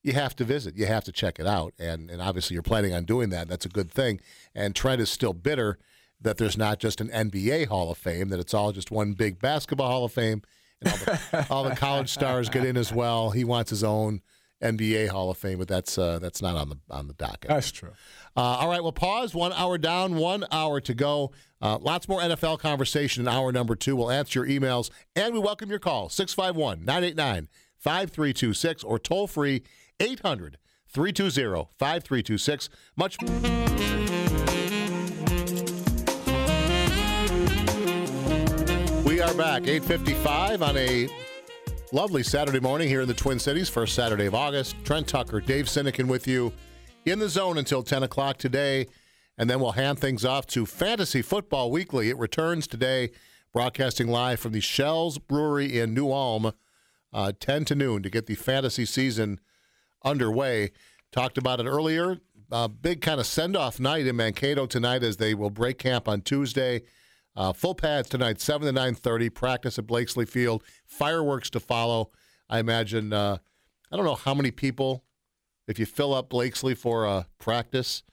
you have to visit, you have to check it out, and and obviously you're planning on doing that. That's a good thing. And Trent is still bitter that there's not just an NBA Hall of Fame, that it's all just one big basketball Hall of Fame, and all the, all the college stars get in as well. He wants his own NBA Hall of Fame, but that's uh, that's not on the on the docket. That's true. Uh, all right, well, pause. One hour down, one hour to go. Uh, lots more NFL conversation in hour number two. We'll answer your emails and we welcome your call 651 989 5326 or toll free 800 320 5326. Much. We are back, 855 on a lovely Saturday morning here in the Twin Cities, first Saturday of August. Trent Tucker, Dave Sinykin with you in the zone until 10 o'clock today. And then we'll hand things off to Fantasy Football Weekly. It returns today, broadcasting live from the Schell's Brewery in New Ulm, uh, 10 to noon to get the fantasy season underway. Talked about it earlier. Uh, big kind of send off night in Mankato tonight as they will break camp on Tuesday. Uh, full pads tonight, 7 to 9.30, practice at Blakeslee Field. Fireworks to follow. I imagine, uh, I don't know how many people, if you fill up Blakeslee for a practice,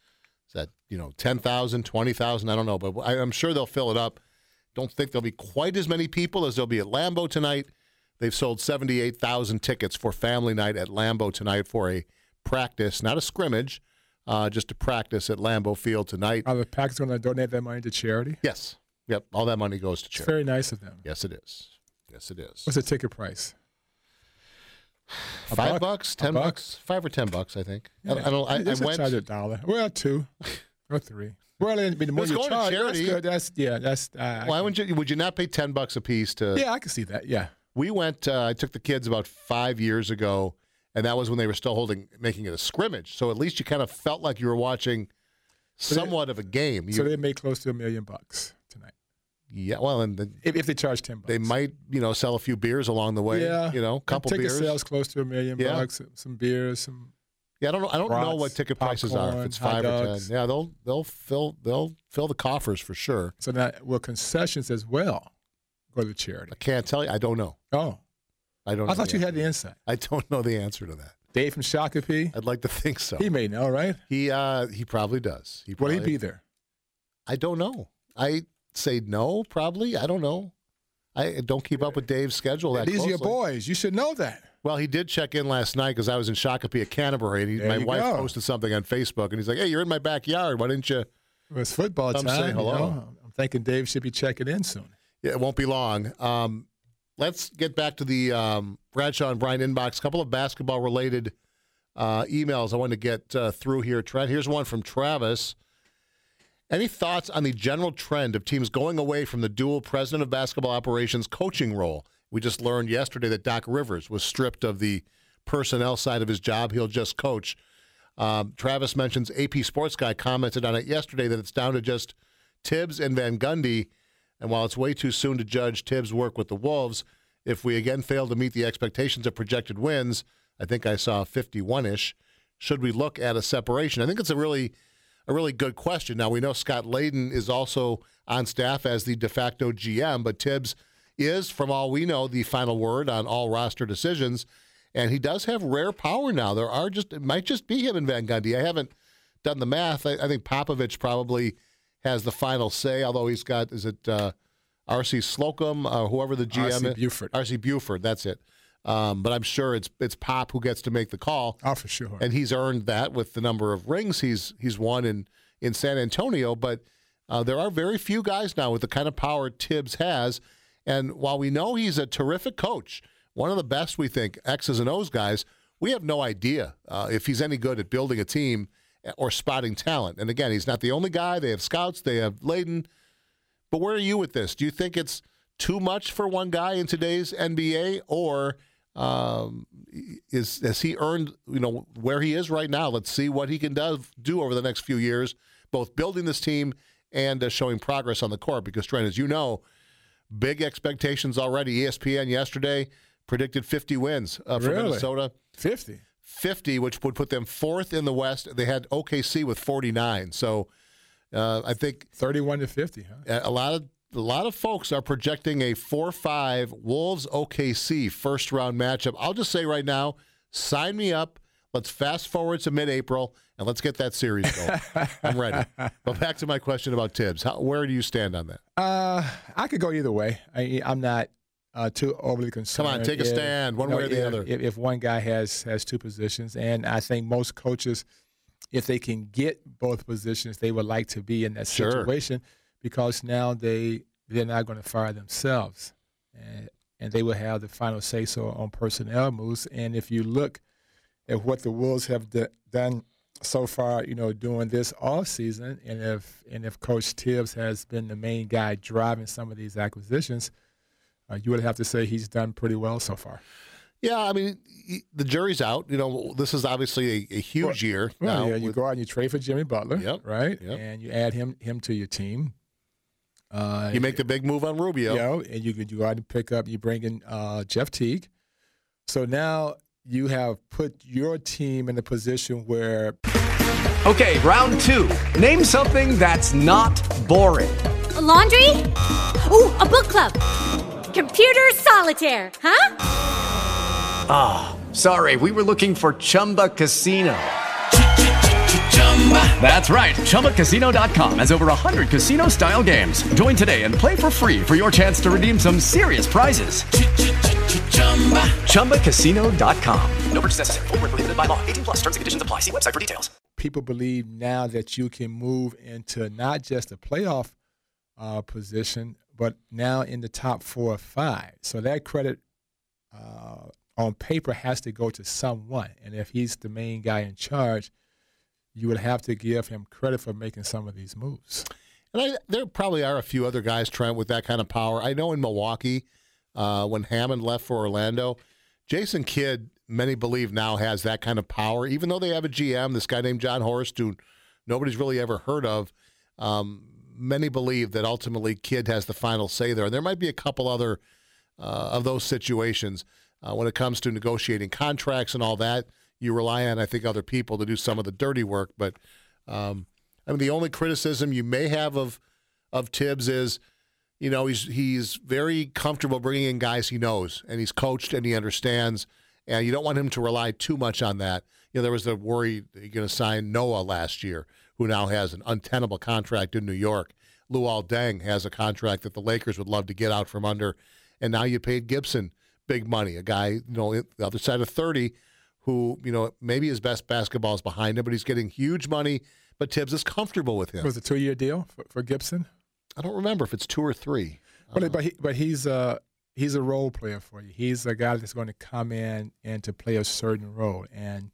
is that, you know, 10,000, 20,000? I don't know, but I, I'm sure they'll fill it up. Don't think there'll be quite as many people as there'll be at Lambeau tonight. They've sold 78,000 tickets for family night at Lambeau tonight for a practice, not a scrimmage, uh, just a practice at Lambeau Field tonight. Are the Packers going to donate that money to charity? Yes. Yep. All that money goes to It's charity. very nice of them. Yes, it is. Yes, it is. What's the ticket price? A Five buck? bucks, ten buck? bucks, five or ten bucks, I think. I, Yeah. I don't. I, I went. charge a dollar. Well, two or three. Well, I mean, the more It's you going to charity. that's good. That's yeah. That's uh, Why would you? Would you not pay ten bucks a piece to? yeah. I can see that. Yeah. We went. Uh, I took the kids about five years ago, and that was when they were still holding, making it a scrimmage. So at least you kind of felt like you were watching So they- somewhat of a game. You, so they made close to a million bucks yeah. Well, and the, if, if they charge ten bucks. they might, you know, sell a few beers along the way. yeah. You know, a couple ticket beers. sales close to a million Yeah. bucks. Some beers. Some Yeah, I don't know. I don't know what Brats, ticket prices are. If it's five or ten. Yeah, they'll they'll fill they'll fill the coffers for sure. so that well concessions as well go to charity. I can't tell you. I don't know. Oh, I don't. I thought you had the insight. I don't know the answer to that. Dave from Shakopee. I'd like to think so. He may know, right? He uh he probably does. He probably, Will he be there? I don't know. I say no, probably. I don't know. I don't keep up with Dave's schedule that These are your boys. You should know that. Well, he did check in last night because I was in Shakopee at Canterbury, and he, my wife go. posted something on Facebook, and he's like, "Hey, you're in my backyard. Why didn't you?" It was football Come time. say you hello. know. I'm thinking Dave should be checking in soon. Yeah, it won't be long. Um, let's get back to the um, Bradshaw and Brian inbox. A couple of basketball related uh, emails I want to get uh, through here. Trent, here's one from Travis. Any thoughts on the general trend of teams going away from the dual president of basketball operations coaching role? We just learned yesterday that Doc Rivers was stripped of the personnel side of his job. He'll just coach. Um, Travis mentions AP Sports Guy commented on it yesterday that it's down to just Thibs and Van Gundy. And while it's way too soon to judge Thibs' work with the Wolves, if we again fail to meet the expectations of projected wins, I think I saw 51 ish. Should we look at a separation? I think it's a really, a really good question. Now we know Scott Layden is also on staff as the de facto GM, but Thibs is, from all we know, the final word on all roster decisions, and he does have rare power now. There are just it might just be him and Van Gundy. I haven't done the math. I, I think Popovich probably has the final say, although he's got is it uh, R.C. Slocum, uh, whoever the GM R.C. is. Buford. R.C. Buford, that's it. Um, but I'm sure it's it's Pop who gets to make the call. Oh, for sure. And he's earned that with the number of rings he's he's won in in San Antonio. But uh, there are very few guys now with the kind of power Thibs has. And while we know he's a terrific coach, one of the best we think X's and O's guys, we have no idea uh, if he's any good at building a team or spotting talent. And again, he's not the only guy. They have scouts. They have Layden. But where are you with this? Do you think it's too much for one guy in today's NBA, or um, is has he earned you know where he is right now? Let's see what he can do, do over the next few years, both building this team and uh, showing progress on the court. Because Trent, as you know, big expectations already. ESPN yesterday predicted 50 wins uh, for Really? Minnesota. 50. 50, which would put them fourth in the West. They had OKC with 49. So uh, I think 31 to 50, huh? a lot of a lot of folks are projecting a 4-5 Wolves OKC first round matchup. I'll just say right now, sign me up. Let's fast forward to mid-April and let's get that series going. I'm ready. But back to my question about Thibs. How, where do you stand on that? Uh, I could go either way. I, I'm not uh, too overly concerned. Come on, take a if- stand, one you know, way or the if- other. If, if one guy has has two positions, and I think most coaches, if they can get both positions, they would like to be in that Sure. Because now they they're not going to fire themselves, and and they will have the final say so on personnel moves. And if you look at what the Wolves have d- done so far, you know, during this off season, and if and if Coach Thibs has been the main guy driving some of these acquisitions, uh, you would have to say he's done pretty well so far. Yeah, I mean, the jury's out. You know, this is obviously a, a huge year. Well, now yeah, you with- go out and you trade for Jimmy Butler, Yep, right? yep. And you add him him to your team. Uh, you make the big move on Rubio. you know, and you you go out and pick up. You bring in uh, Jeff Teague. So now you have put your team in a position where Okay, round two. Name something that's not boring. A laundry? Ooh, a book club. Computer solitaire, huh? Ah, sorry, we were looking for Chumba Casino. That's right. ChumbaCasino.com has over 100 casino style games. Join today and play for free for your chance to redeem some serious prizes. ChumbaCasino.com. No purchase necessary. Where prohibited by law. 18 plus terms and conditions apply. See website for details. people believe now that you can move into not just a playoff uh, position, but now in the top four or five. So that credit uh, on paper has to go to someone. And if he's the main guy in charge, you would have to give him credit for making some of these moves. And I, there probably are a few other guys, trying with that kind of power. I know in Milwaukee, uh, when Hammond left for Orlando, Jason Kidd, many believe now has that kind of power. Even though they have a GM, this guy named Jon Horst, who nobody's really ever heard of, um, many believe that ultimately Kidd has the final say there. And there might be a couple other uh, of those situations uh, when it comes to negotiating contracts and all that. You rely on, I think, other people to do some of the dirty work. But um, I mean, the only criticism you may have of of Thibs is, you know, he's he's very comfortable bringing in guys he knows and he's coached and he understands, and you don't want him to rely too much on that. You know, there was the worry that you're going to sign Noah last year, who now has an untenable contract in New York. Luol Deng has a contract that the Lakers would love to get out from under, and now you paid Gibson big money, a guy you know the other side of thirty, who you know maybe his best basketball is behind him, but he's getting huge money. But Thibs is comfortable with him. Was it a two-year deal for, for Gibson. I don't remember if it's two or three. But but he, but he's a he's a role player for you. He's a guy that's going to come in and to play a certain role. And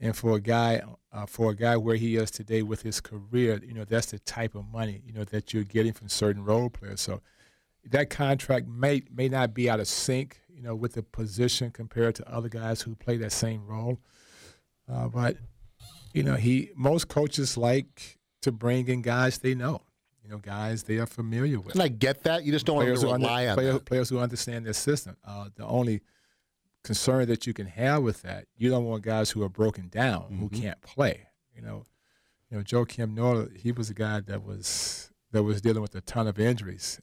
and for a guy uh, for a guy where he is today with his career, you know that's the type of money you know that you're getting from certain role players. So that contract may may not be out of sync, you know, with the position compared to other guys who play that same role. Uh, but you know, he most coaches like to bring in guys they know, you know, guys they are familiar with. And I get that. You just don't want players to who under- on player- that. players who understand their system. Uh, the only concern that you can have with that, you don't want guys who are broken down who Mm-hmm. can't play. You know, you know, Joakim Noah, he was a guy that was that was dealing with a ton of injuries.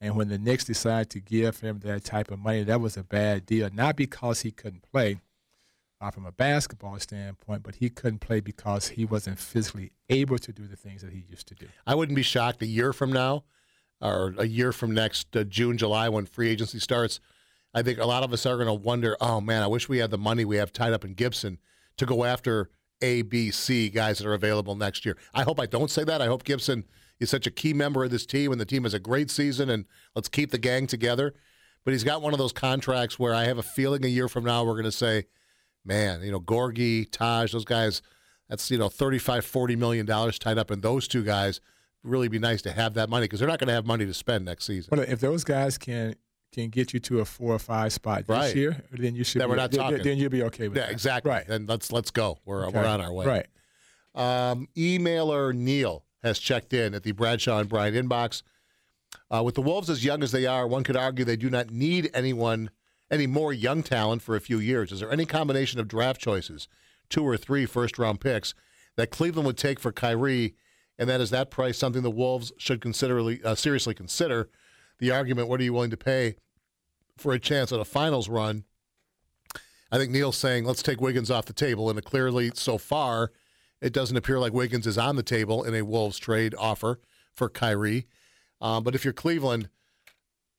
And when the Knicks decided to give him that type of money, that was a bad deal. Not because he couldn't play uh, from a basketball standpoint, but he couldn't play because he wasn't physically able to do the things that he used to do. I wouldn't be shocked a year from now, or a year from next uh, June, July, when free agency starts. I think a lot of us are going to wonder, oh man, I wish we had the money we have tied up in Gibson to go after A, B, C guys that are available next year. I hope I don't say that. I hope Gibson is such a key member of this team and the team has a great season and let's keep the gang together. But he's got one of those contracts where I have a feeling a year from now we're going to say, man, you know, Gorgui, Taj, those guys, that's, you know, 35, 40 million dollars tied up in those two guys. Really be nice to have that money because they're not going to have money to spend next season. But if those guys can can get you to a four or five spot this Right. year, then you should. Then be, we're not then, talking. Then you'll be okay with Yeah, that. exactly. Right. Then let's let's go. We're Okay. we're on our way. Right. Um, emailer Neil has checked in at the Bradshaw and Bryant inbox. Uh, with the Wolves as young as they are, one could argue they do not need anyone any more young talent for a few years? Is there any combination of draft choices, two or three first round picks, that Cleveland would take for Kyrie? And that is that price something the Wolves should consider uh, seriously consider? The argument: What are you willing to pay for a chance at a finals run? I think Neil's saying let's take Wiggins off the table, and clearly so far it doesn't appear like Wiggins is on the table in a Wolves trade offer for Kyrie. Um, but if you're Cleveland,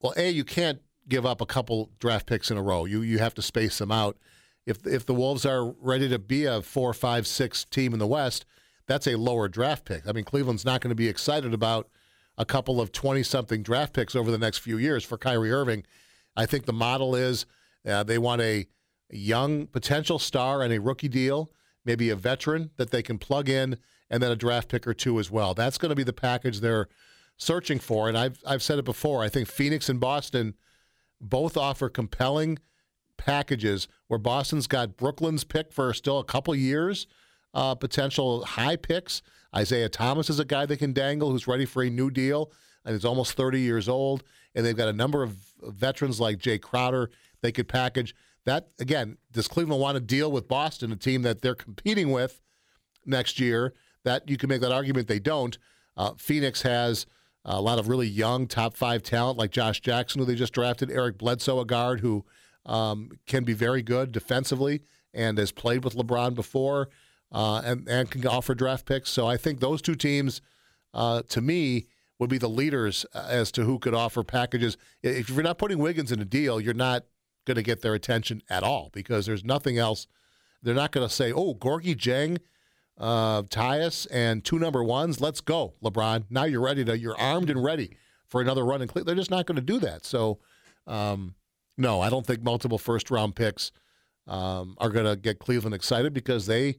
well, a you can't give up a couple draft picks in a row. You you have to space them out. If if the Wolves are ready to be a four, five, six team in the West, that's a lower draft pick. I mean, Cleveland's not going to be excited about a couple of twenty something draft picks over the next few years for Kyrie Irving. I think the model is uh, they want a young potential star and a rookie deal, maybe a veteran that they can plug in, and then a draft pick or two as well. That's going to be the package they're searching for. And I've I've said it before. I think Phoenix and Boston both offer compelling packages where Boston's got Brooklyn's pick for still a couple years, uh, potential high picks. Isaiah Thomas is a guy they can dangle who's ready for a new deal and is almost 30 years old. And they've got a number of veterans like Jae Crowder they could package. That, again, does Cleveland want to deal with Boston, a team that they're competing with next year? That you can make that argument they don't. Uh, Phoenix has a lot of really young top five talent like Josh Jackson, who they just drafted, Eric Bledsoe, a guard who um, can be very good defensively and has played with LeBron before uh, and, and can offer draft picks. So I think those two teams, uh, to me, would be the leaders as to who could offer packages. If you're not putting Wiggins in a deal, you're not going to get their attention at all because there's nothing else. They're not going to say, oh, Gorgui Dieng uh, Tyus and two number ones. Let's go, LeBron. Now you're ready to. You're armed and ready for another run. And they're just not going to do that. So, um, no, I don't think multiple first round picks um, are going to get Cleveland excited because they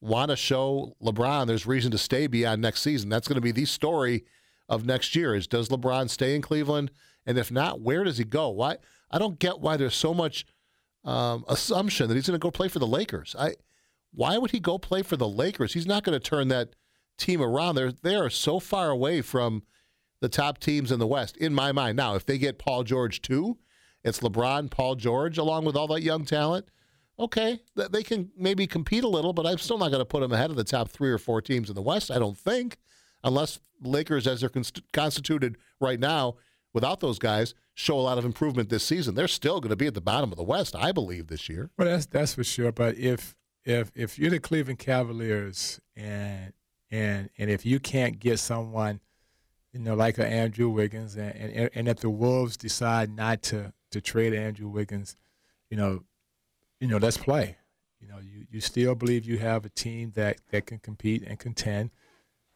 want to show LeBron there's reason to stay beyond next season. That's going to be the story of next year. Is does LeBron stay in Cleveland? And if not, where does he go? Why? I don't get why there's so much um, assumption that he's going to go play for the Lakers. I why would he go play for the Lakers? He's not going to turn that team around. They're they are so far away from the top teams in the West, in my mind. Now, if they get Paul George too, it's LeBron, Paul George, along with all that young talent. Okay, they can maybe compete a little, but I'm still not going to put them ahead of the top three or four teams in the West. I don't think, unless Lakers, as they're constituted right now, without those guys, show a lot of improvement this season. They're still going to be at the bottom of the West, I believe, this year. Well, that's that's for sure. But if if if you're the Cleveland Cavaliers and and and if you can't get someone, you know, like a Andrew Wiggins, and, and and if the Wolves decide not to to trade Andrew Wiggins, you know, you know, let's play. You know, you, you still believe you have a team that, that can compete and contend.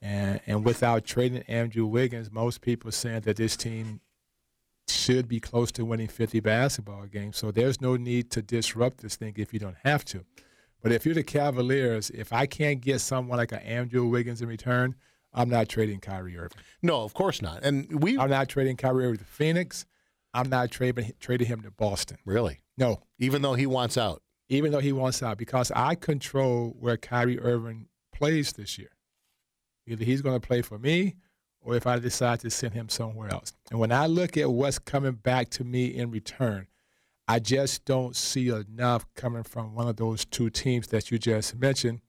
And and without trading Andrew Wiggins, most people saying that this team should be close to winning 50 basketball games. So there's no need to disrupt this thing if you don't have to. But if you're the Cavaliers, if I can't get someone like an Andrew Wiggins in return, I'm not trading Kyrie Irving. No, of course not. And we, I'm not trading Kyrie Irving to Phoenix. I'm not trading trading him to Boston. Really? No. Even though he wants out. Even though he wants out, because I control where Kyrie Irving plays this year. Either he's going to play for me, or if I decide to send him somewhere else. And when I look at what's coming back to me in return, I just don't see enough coming from one of those two teams that you just mentioned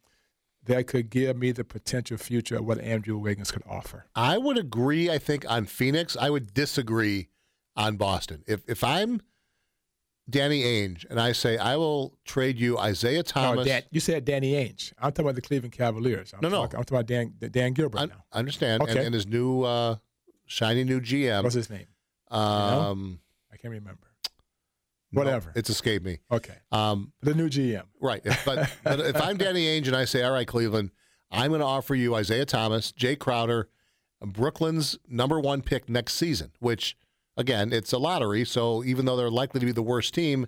that could give me the potential future of what Andrew Wiggins could offer. I would agree, I think, on Phoenix. I would disagree on Boston. If if I'm Danny Ainge and I say I will trade you Isaiah Oh, Thomas. Dan, you said Danny Ainge. I'm talking about the Cleveland Cavaliers. I'm No, no. Talking, I'm talking about Dan, Dan Gilbert I, now. I understand. And, Okay. and his new uh, shiny new GM. What's his name? Um, I can't remember. no, Whatever. it's escaped me. Okay. Um, The new GM. Right. If, but, but if I'm Danny Ainge and I say, all right, Cleveland, I'm going to offer you Isaiah Thomas, Jae Crowder, Brooklyn's number one pick next season, which, again, it's a lottery. So even though they're likely to be the worst team,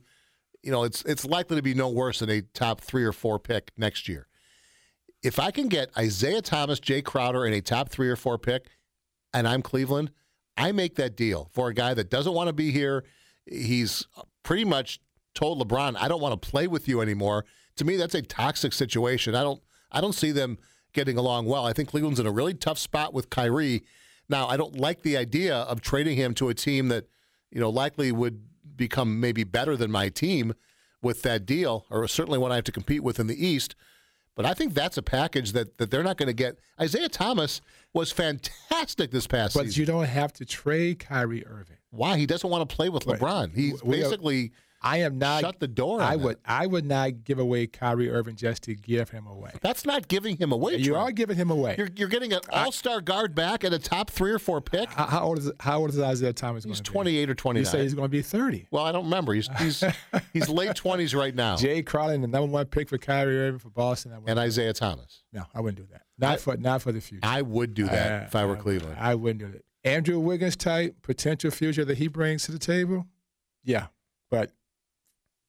you know, it's it's likely to be no worse than a top three or four pick next year. If I can get Isaiah Thomas, Jae Crowder, and a top three or four pick, and I'm Cleveland, I make that deal for a guy that doesn't want to be here. He's pretty much told LeBron, "I don't want to play with you anymore." To me, that's a toxic situation. I don't I don't see them getting along well. I think Cleveland's in a really tough spot with Kyrie. Now, I don't like the idea of trading him to a team that, you know, likely would become maybe better than my team with that deal, or certainly one I have to compete with in the East. But I think that's a package that, that they're not going to get. Isaiah Thomas was fantastic this past But season. you don't have to trade Kyrie Irving. Why? He doesn't want to play with Right. LeBron. He's We basically I am not shut the door. I would. I would not give away Kyrie Irving just to give him away. That's not giving him away. You are giving him away. You're, you're getting an all-star guard back and a top three or four pick. How, how old is how old is Isaiah Thomas? He's be? 28 or You 29. say he's going to be 30. well, I don't remember. He's he's he's late 20s right now. Jay Crowley, and the number one pick for Kyrie Irving for Boston. I and Isaiah Thomas. no, I wouldn't do that. Not I- for not for the future. I would do that Uh, if I were I- Cleveland. I wouldn't do that. Andrew Wiggins type potential future that he brings to the table. Yeah, but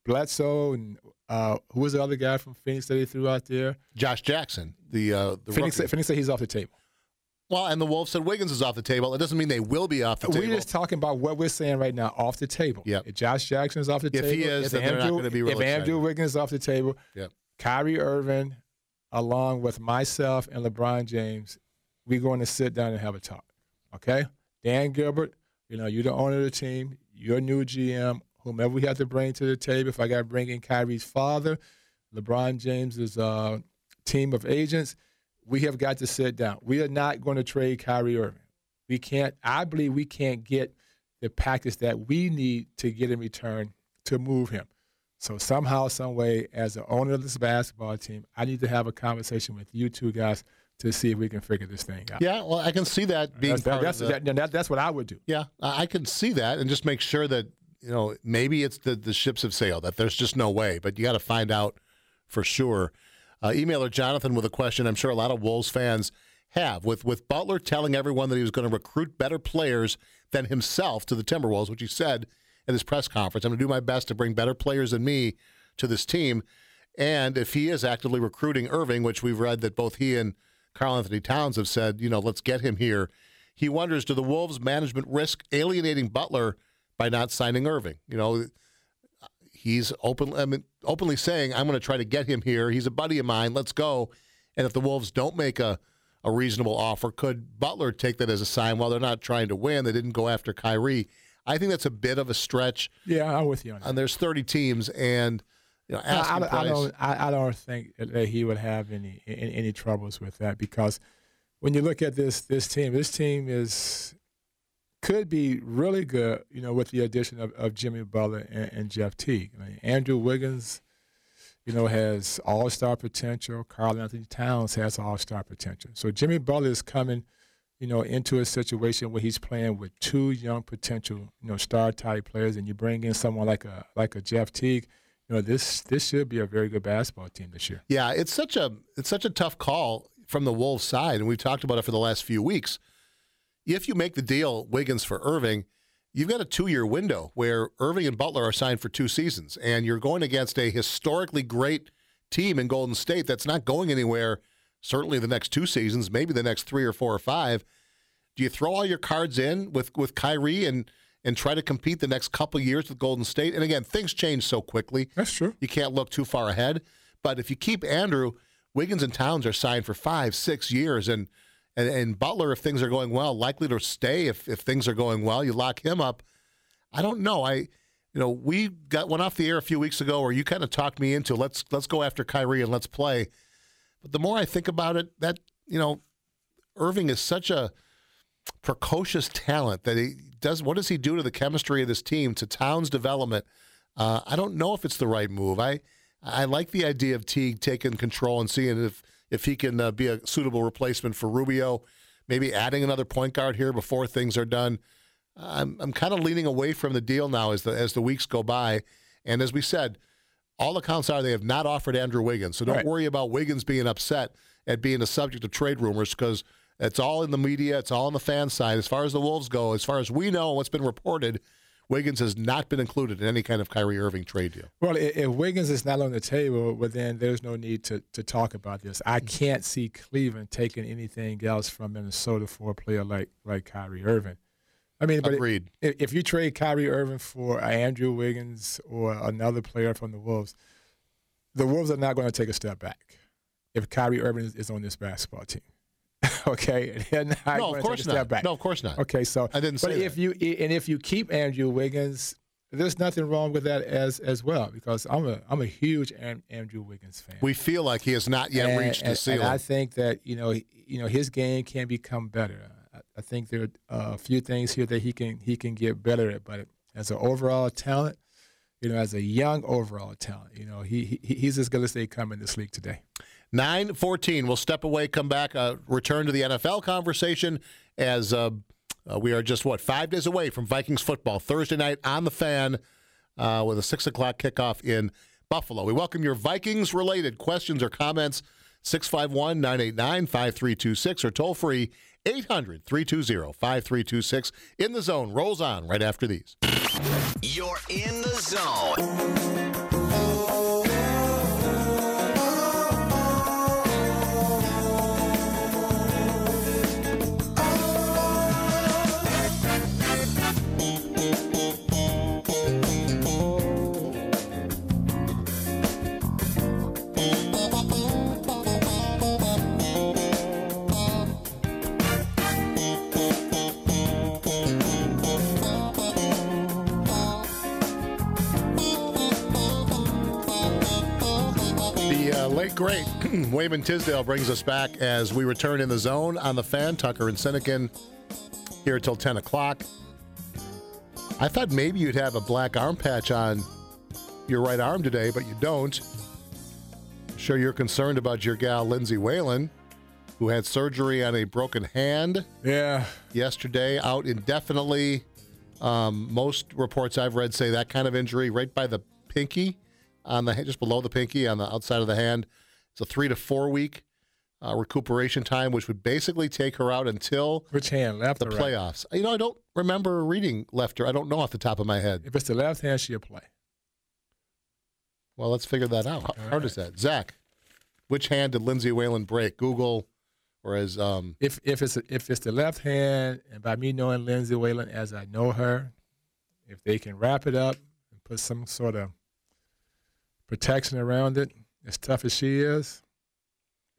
Bledsoe and uh, who was the other guy from Phoenix that he threw out there? Josh Jackson, the uh, the Phoenix, rookie. Phoenix said he's off the table. Well, and the Wolves said Wiggins is off the table. It doesn't mean they will be off the table. We're just talking about what we're saying right now, off the table. Yep. If Josh Jackson is off the If table, he is, if then they're not gonna be real if Andrew. Wiggins is off the table, Yep. Kyrie Irving, along with myself and LeBron James, we're going to sit down and have a talk. Okay? Dan Gilbert, you know, you're the owner of the team, you're new GM, whomever we have to bring to the table. If I got to bring in Kyrie's father, LeBron James's uh, team of agents, we have got to sit down. We are not going to trade Kyrie Irving. We can't, I believe we can't get the package that we need to get in return to move him. So somehow, some way, as the owner of this basketball team, I need to have a conversation with you two guys to see if we can figure this thing out. yeah, well, I can see that being that's, part that's, of the, that- that- that's what I would do. Yeah, I I can see that, and just make sure that you know maybe it's the the ships have sailed. That there's just no way, but you got to find out for sure. Uh, emailer Jonathan with a question. I'm sure a lot of Wolves fans have with with Butler telling everyone that he was going to recruit better players than himself to the Timberwolves, which he said at his press conference. I'm going to do my best to bring better players than me to this team. And if he is actively recruiting Irving, which we've read that both he and Karl-Anthony Towns have said, you know, let's get him here. He wonders, do the Wolves management risk alienating Butler by not signing Irving? You know, he's open, I mean, openly saying, I'm going to try to get him here. He's a buddy of mine. Let's go. And if the Wolves don't make a, a reasonable offer, could Butler take that as a sign? Well, they're not trying to win. They didn't go after Kyrie. I think that's a bit of a stretch. Yeah, I'm with you on that. And there's 30 teams, and you know, I, I, I don't. I, I don't think that he would have any, any any troubles with that because when you look at this this team, this team is could be really good. You know, with the addition of, of Jimmy Butler and, and Jeff Teague. I mean, Andrew Wiggins, you know, has all star potential. Karl-Anthony Towns has all star potential. So Jimmy Butler is coming. You know, into a situation where he's playing with two young potential, you know, star type players, and you bring in someone like a like a Jeff Teague, you know, this this should be a very good basketball team this year. Yeah, it's such a it's such a tough call from the Wolves side, and we've talked about it for the last few weeks. If you make the deal Wiggins for Irving, you've got a two year window where Irving and Butler are signed for two seasons, and you're going against a historically great team in Golden State that's not going anywhere. Certainly, the next two seasons, maybe the next three or four or five. Do you throw all your cards in with with Kyrie and and try to compete the next couple years with Golden State? And again, things change so quickly. That's true. You can't look too far ahead. But if you keep Andrew, Wiggins and Towns are signed for five, six years, and and, and Butler, if things are going well, likely to stay. If if things are going well, you lock him up. I don't know. I you know we got one off the air a few weeks ago where you kind of talked me into let's let's go after Kyrie and let's play. But the more I think about it, that you know, Irving is such a precocious talent that he does. What does he do to the chemistry of this team, to Towns' development? Uh, I don't know if it's the right move. I I like the idea of Teague taking control and seeing if if he can uh, be a suitable replacement for Rubio. Maybe adding another point guard here before things are done. I'm I'm kind of leaning away from the deal now as the as the weeks go by, and as we said, all accounts are they have not offered Andrew Wiggins. So don't Right. worry about Wiggins being upset at being the subject of trade rumors because it's all in the media, it's all on the fan side. As far as the Wolves go, as far as we know, what's been reported, Wiggins has not been included in any kind of Kyrie Irving trade deal. Well, if Wiggins is not on the table, well, then there's no need to, to talk about this. I mm-hmm. can't see Cleveland taking anything else from Minnesota for a player like like Kyrie Irving. I mean, but Agreed. If, if you trade Kyrie Irving for Andrew Wiggins or another player from the Wolves, the Wolves are not going to take a step back if Kyrie Irving is, is on this basketball team. okay, they're not No, of course take a step not. back. No, of course not. Okay, so I didn't But if that. you and if you keep Andrew Wiggins, there's nothing wrong with that as as well because I'm a I'm a huge Andrew Wiggins fan. We feel like he has not yet and, reached the ceiling. And I think that you know you know his game can become better. I, I think there are a few things here that he can he can get better at. But as an overall talent, you know, as a young overall talent, you know, he, he he's as good as they come in this league today. 914. We'll step away, come back, uh, return to the NFL conversation as uh, uh, we are just, what, five days away from Vikings football. Thursday night on the fan uh, with a 6 o'clock kickoff in Buffalo. We welcome your Vikings related questions or comments. 651 989 5326 or toll free 800 320 5326. In the zone rolls on right after these. You're in the zone. Great Wayman Tisdale brings us back as we return in the zone on the fan. Tucker and Sinykin here till 10 o'clock. I thought maybe you'd have a black arm patch on your right arm today, but you don't. Sure, you're concerned about your gal Lindsey Whalen, who had surgery on a broken hand. Yeah. Yesterday, out indefinitely. Um, most reports I've read say that kind of injury right by the pinky, on the just below the pinky on the outside of the hand. It's a three to four week uh, recuperation time, which would basically take her out until Which hand, left the or right? playoffs. You know, I don't remember reading left or I don't know off the top of my head. If it's the left hand, she'll play. Well, let's figure that out. How hard is that, Zach? Which hand did Lindsey Whalen break? Google, or as um, If if it's if it's the left hand, and by me knowing Lindsey Whalen as I know her, if they can wrap it up and put some sort of protection around it, as tough as she is,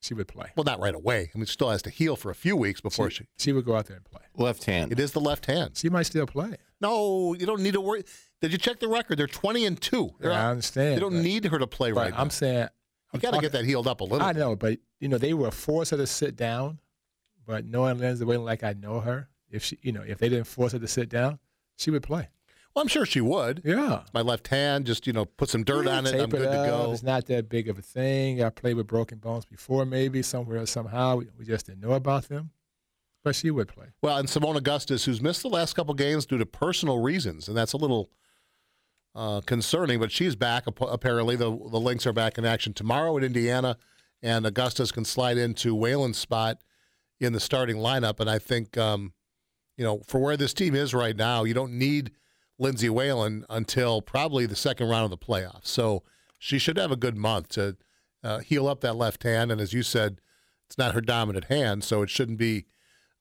she would play. well, not right away. I mean, she still has to heal for a few weeks before she. She would go out there and play. Left hand. It is the left hand. She might still play. No, you don't need to worry. Did you check the record? They're twenty and two. They're Yeah, I out- understand, You don't but- need her to play But right now. I'm saying You got to get that healed up a little. I know, but you know they were forced her to sit down. But knowing Lindsey Whalen like I know her, if she, you know, if they didn't force her to sit down, she would play. Well, I'm sure she would. Yeah. My left hand, just you know, put some dirt on it. I'm good to go. It's not that big of a thing. I played with broken bones before, maybe somewhere somehow. We, we just didn't know about them. But she would play. Well, and Seimone Augustus, who's missed the last couple games due to personal reasons, and that's a little uh, concerning. But she's back. Apparently, the the Lynx are back in action tomorrow in Indiana, and Augustus can slide into Whalen's spot in the starting lineup. And I think, um, you know, for where this team is right now, you don't need Lindsey Whalen until probably the second round of the playoffs. So she should have a good month to uh, heal up that left hand. And as you said, it's not her dominant hand, so it shouldn't be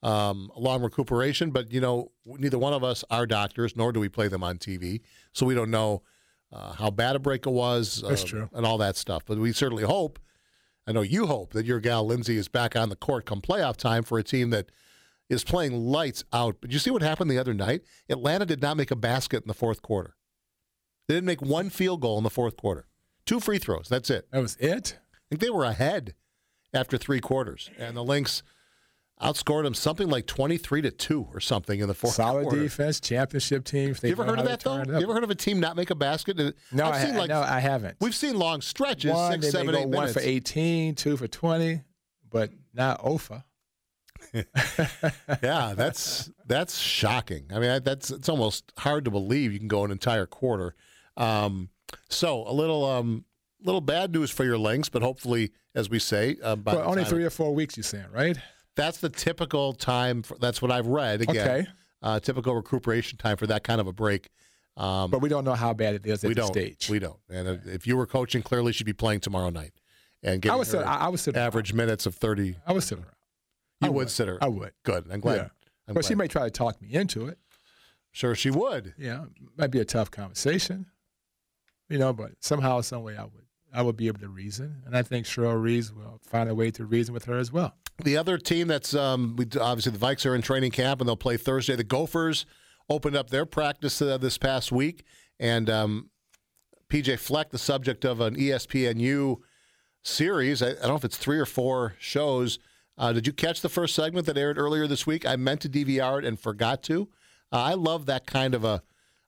um, a long recuperation. But you know, neither one of us are doctors, nor do we play them on TV, so we don't know uh, how bad a break it was. Uh, and all that stuff. But we certainly hope. I know you hope that your gal Lindsey is back on the court come playoff time for a team that is playing lights out. But you see what happened the other night? Atlanta did not make a basket in the fourth quarter. They didn't make one field goal in the fourth quarter. Two free throws. That's it. That was it. I think they were ahead after three quarters, and the Lynx outscored them something like twenty-three to two or something in the fourth Solid quarter. defense, championship team. You ever heard of that though? You ever heard of a team not make a basket? Uh, no, I've I, seen like no, I haven't. we've seen long stretches, one, six, they seven, eight one minutes. for 18, two for 20, but not OFA. yeah, that's that's shocking. I mean, that's it's almost hard to believe you can go an entire quarter. Um, so a little um, little bad news for your Lynx, but hopefully, as we say, uh, by Well, only three or four weeks, you're saying, right? That's the typical time. For, that's what I've read. Again, Okay. uh, typical recuperation time for that kind of a break. Um, But we don't know how bad it is at we don't. stage. We don't. And if- if you were coaching, clearly she'd be playing tomorrow night and getting I would sit. her I, I would sit. average minutes of thirty. I would sit around. You I would would. sit her. I would. Good. I'm glad. Yeah. I'm But she glad. may try to talk me into it. Sure, she would. Yeah, might be a tough conversation, you know. But somehow, some way, I would, I would be able to reason, and I think Cheryl Reeves will find a way to reason with her as well. The other team that's um, we, obviously the Vikes are in training camp and they'll play Thursday. The Gophers opened up their practice uh, this past week And um, PJ Fleck, the subject of an ESPNU series. I, I don't know if it's three or four shows. Uh, did you catch the first segment that aired earlier this week? I meant to DVR it and forgot to. Uh, I love that kind of a,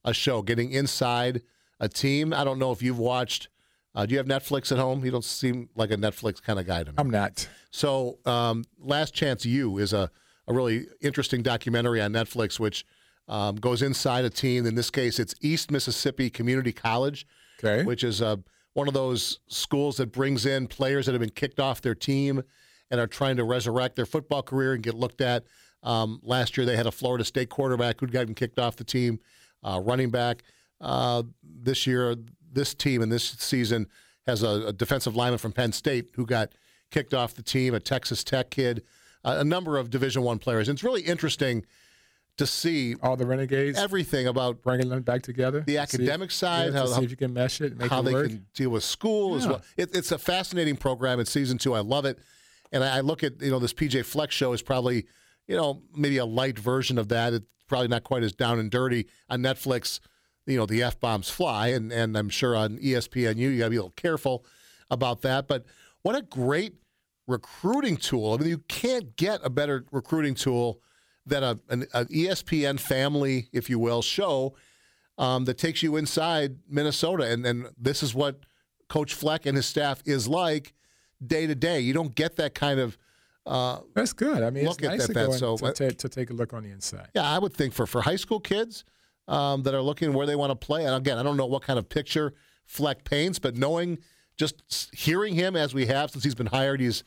a show, getting inside a team. I don't know if you've watched. Uh, do you have Netflix at home? You don't seem like a Netflix kind of guy to me. I'm not. So, um, Last Chance U is a, a really interesting documentary on Netflix, which um, goes inside a team. In this case, it's East Mississippi Community College, Okay. which is uh, one of those schools that brings in players that have been kicked off their team and are trying to resurrect their football career and get looked at. Um, last year, they had a Florida State quarterback who'd gotten kicked off the team, uh, running back. Uh, this year, this team and this season has a, a defensive lineman from Penn State who got kicked off the team, a Texas Tech kid, uh, a number of Division One players. And it's really interesting to see all the renegades, everything about bringing them back together, the See- academic side, yeah, how, see how- you can mesh it, make how it they work. can deal with school as well. It, it's a fascinating program in season two. I love it, and I, look at you know this PJ Fleck's show is probably you know maybe a light version of that. It's probably not quite as down and dirty on Netflix. You know the f bombs fly, and and I'm sure on ESPNU you got to be a little careful about that. But what a great recruiting tool! I mean, you can't get a better recruiting tool than a an, an ESPN family, if you will, show um, that takes you inside Minnesota. And, and this is what Coach Fleck and his staff is like day to day. You don't get that kind of. Uh, That's good. I mean, look it's at nice that. to that. So, to, ta- to take a look on the inside. yeah, I would think for, for high school kids um, that are looking where they want to play. And again, I don't know what kind of picture Fleck paints, but knowing just hearing him as we have since he's been hired, he's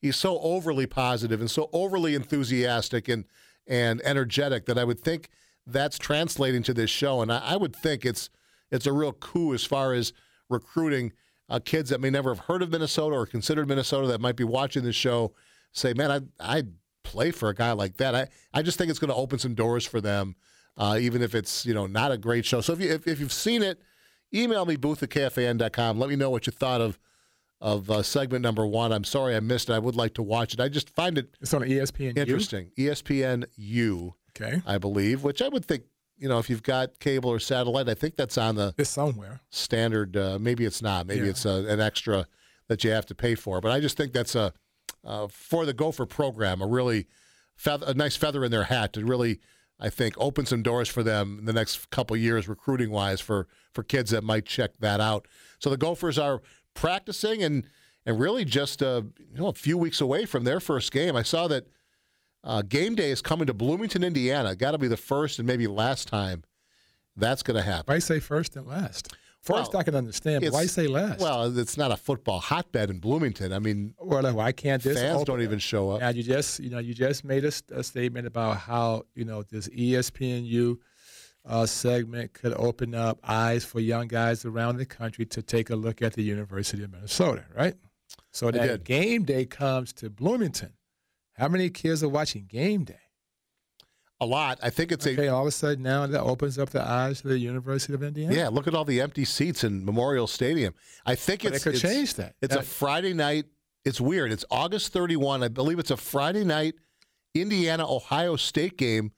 he's so overly positive and so overly enthusiastic and and energetic that I would think that's translating to this show. And I, I would think it's it's a real coup as far as recruiting uh, kids that may never have heard of Minnesota or considered Minnesota that might be watching this show. Say, man, I I'd play for a guy like that. I, I just think it's going to open some doors for them, uh, even if it's you know not a great show. So if you if, if you've seen it, email me booth at kfan.com. Let me know what you thought of of uh, segment number one. I'm sorry I missed it. I would like to watch it. I just find it It's on ESPN. interesting. ESPN U, Okay. I believe, which I would think you know if you've got cable or satellite, I think that's on the It's somewhere. standard. Uh, maybe it's not. Maybe Yeah. it's uh an extra that you have to pay for. But I just think that's a uh, for the Gopher program a really feather, a nice feather in their hat to really. I think open some doors for them in the next couple years, recruiting wise, for for kids that might check that out. So the Gophers are practicing and and really just uh, you know a few weeks away from their first game. I saw that uh, game day is coming to Bloomington, Indiana. Got to be the first and maybe last time that's going to happen. Why say first and last? First, Well, I can understand, but why say last? Well, it's not a football hotbed in Bloomington. I mean, well, then why can't this fans don't even show up. Now you just you know you just made a, a statement about how you know this ESPNU uh, segment could open up eyes for young guys around the country to take a look at the University of Minnesota, right? So that game day comes to Bloomington. How many kids are watching game day? A lot. I think it's Okay, a all of a sudden now that opens up the eyes to the University of Indiana. yeah. Look at all the empty seats in Memorial Stadium. I think But it's it could it's- change that. It's a Friday night. It's weird. It's August 31. I believe it's a Friday night Indiana Ohio State game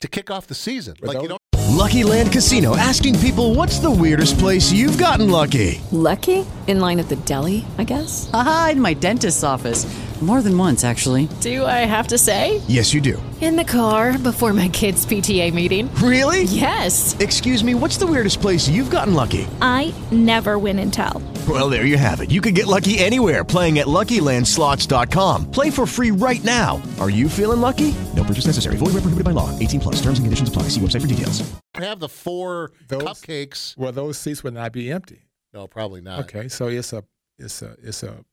to kick off the season. like you know, Lucky Land Casino asking people what's the weirdest place you've gotten lucky? Lucky? In line at the deli, I guess? Aha, in my dentist's office. More than once, actually. Do I have to say? Yes, you do. In the car before my kids' PTA meeting. Really? Yes. Excuse me, what's the weirdest place you've gotten lucky? I never win and tell. Well, there you have it. You can get lucky anywhere playing at LuckyLandSlots.com. Play for free right now. Are you feeling lucky? No purchase necessary. Void where prohibited by law. 18 plus. Terms and conditions apply. See website for details. I have the four cupcakes. Well, those seats would not be empty. No, probably not. Okay, so it's a it's a it's a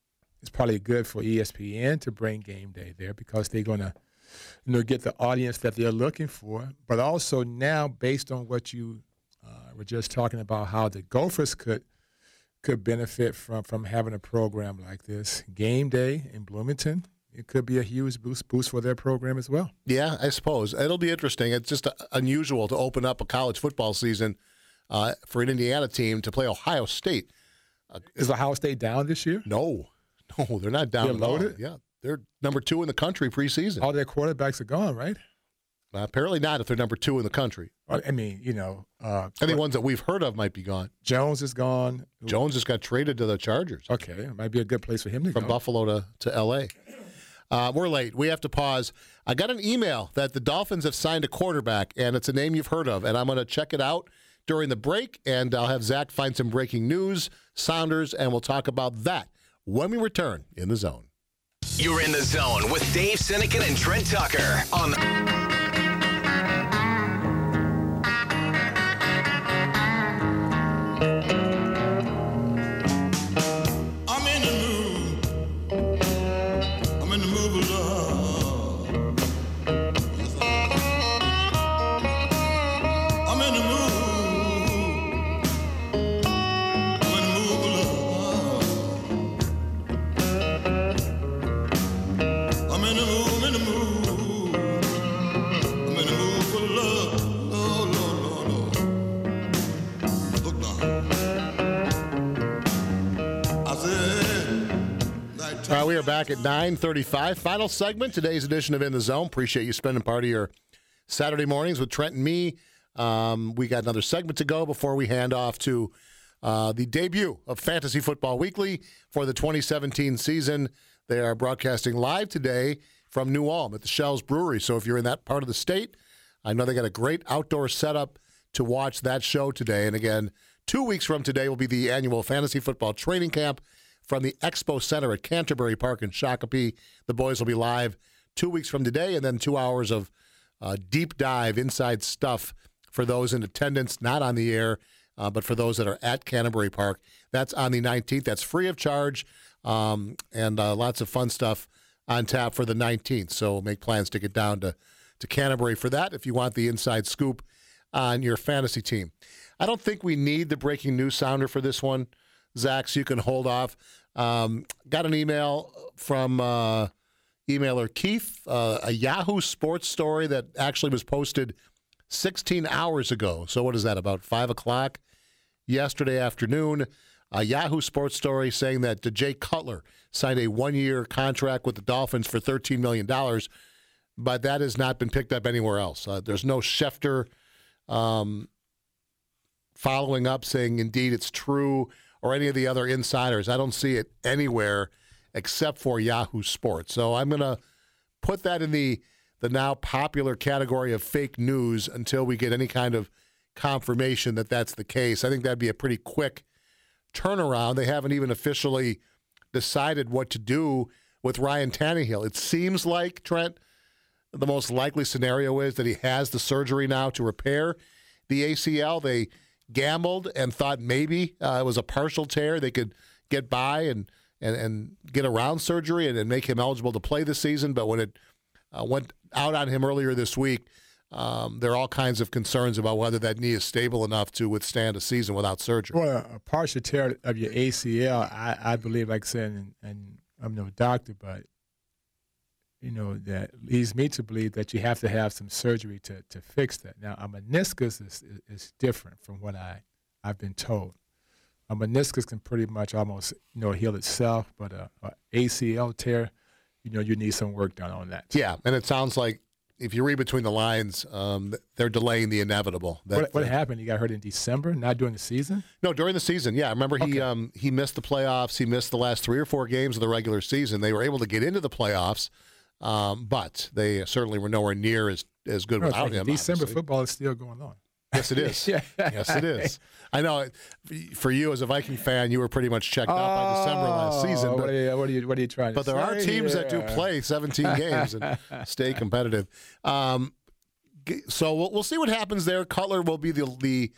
it's probably good for ESPN to bring game day there because they're gonna you know get the audience that they're looking for. But also now, based on what you uh, were just talking about, how the Gophers could could benefit from from having a program like this, game day in Bloomington. It could be a huge boost boost for their program as well. Yeah, I suppose it'll be interesting. It's just uh, unusual to open up a college football season uh, for an Indiana team to play Ohio State. Uh, Is Ohio State down this year? No, no, they're not down. Loaded? Yeah, they're number two in the country preseason. All their quarterbacks are gone, right? apparently not if they're number two in the country. I mean, you know, uh, I think ones that we've heard of might be gone. Jones is gone. Jones just got traded to the Chargers. Okay, it might be a good place for him to go. from go. Buffalo to, to L.A. Uh, we're late. We have to pause. I got an email that the Dolphins have signed a quarterback, and it's a name you've heard of, and I'm going to check it out during the break, and I'll have Zach find some breaking news, Sounders, and we'll talk about that when we return in the zone. You're in the zone with Dave Sinykin and Trent Tucker on Right, we are back at 9:35. Final segment today's edition of In the Zone. Appreciate you spending part of your Saturday mornings with Trent and me. Um, we got another segment to go before we hand off to uh, the debut of Fantasy Football Weekly for the 2017 season. They are broadcasting live today from New Ulm at the Schell's Brewery. So if you're in that part of the state, I know they got a great outdoor setup to watch that show today. And again, two weeks from today will be the annual Fantasy Football Training Camp from the Expo Center at Canterbury Park in Shakopee. The boys will be live two weeks from today, and then two hours of uh, deep dive inside stuff for those in attendance, not on the air, uh, but for those that are at Canterbury Park. That's on the 19th. That's free of charge, um, and uh, lots of fun stuff on tap for the 19th. So make plans to get down to, to Canterbury for that if you want the inside scoop on your fantasy team. I don't think we need the breaking news sounder for this one. Zach, so you can hold off. Um, got an email from uh, emailer Keith, uh, a Yahoo Sports story that actually was posted 16 hours ago. So, what is that, about 5 o'clock yesterday afternoon? A Yahoo Sports story saying that Jay Cutler signed a one year contract with the Dolphins for $13 million, but that has not been picked up anywhere else. Uh, there's no Schefter um, following up saying, indeed, it's true or any of the other insiders. I don't see it anywhere except for Yahoo Sports. So I'm going to put that in the the now popular category of fake news until we get any kind of confirmation that that's the case. I think that'd be a pretty quick turnaround. They haven't even officially decided what to do with Ryan Tannehill. It seems like Trent the most likely scenario is that he has the surgery now to repair the ACL. They gambled and thought maybe uh, it was a partial tear. They could get by and and, and get around surgery and, and make him eligible to play this season. But when it uh, went out on him earlier this week, um, there are all kinds of concerns about whether that knee is stable enough to withstand a season without surgery. Well, a, partial tear of your ACL, I, I believe, like I said, and, and I'm no doctor, but you know that leads me to believe that you have to have some surgery to, to fix that. Now, a meniscus is, is, different from what I I've been told. A meniscus can pretty much almost you know heal itself, but a, a ACL tear, you know, you need some work done on that. Yeah, and it sounds like if you read between the lines, um, they're delaying the inevitable. That, What, what happened? You got hurt in December, not during the season. No, during the season. Yeah, I remember he um, he missed the playoffs. He missed the last three or four games of the regular season. They were able to get into the playoffs, um, but they certainly were nowhere near as as good No, without like him. December obviously. football is still going on. Yes, it is. yes, it is. I know. For you as a Viking fan, you were pretty much checked out by December last season. Oh, But what, are you, what, are you, what are you trying but there are teams that do play 17 games and stay competitive. Um, so we'll, we'll see what happens there. Cutler will be the the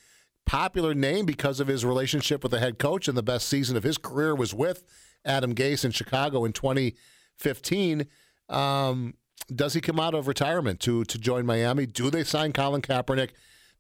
popular name because of his relationship with the head coach, and the best season of his career was with Adam Gase in Chicago in 2015. Um, does he come out of retirement to to join Miami? Do they sign Colin Kaepernick?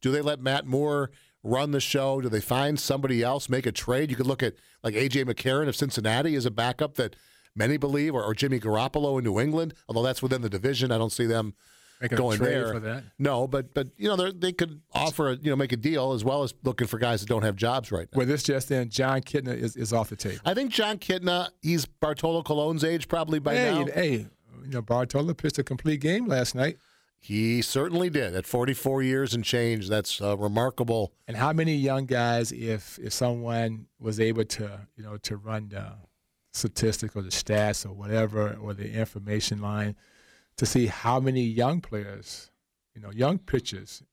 Do they let Matt Moore run the show? Do they find somebody else, make a trade? You could look at like AJ McCarron of Cincinnati as a backup that many believe, or, or Jimmy Garoppolo in New England, although that's within the division. I don't see them Making going trade there for that. No, but but you know they're- could offer a, you know make a deal as well as looking for guys that don't have jobs right now. Well, this just in, Jon Kitna is, is off the table. I think Jon Kitna, he's Bartolo Colon's age probably by hey, now. hey, you know, Bartolo pitched a complete game last night. He certainly did. At 44 years and change, that's uh, remarkable. And how many young guys, if if someone was able to, you know, to run the statistics or the stats or whatever or the information line, to see how many young players, you know, young pitchers,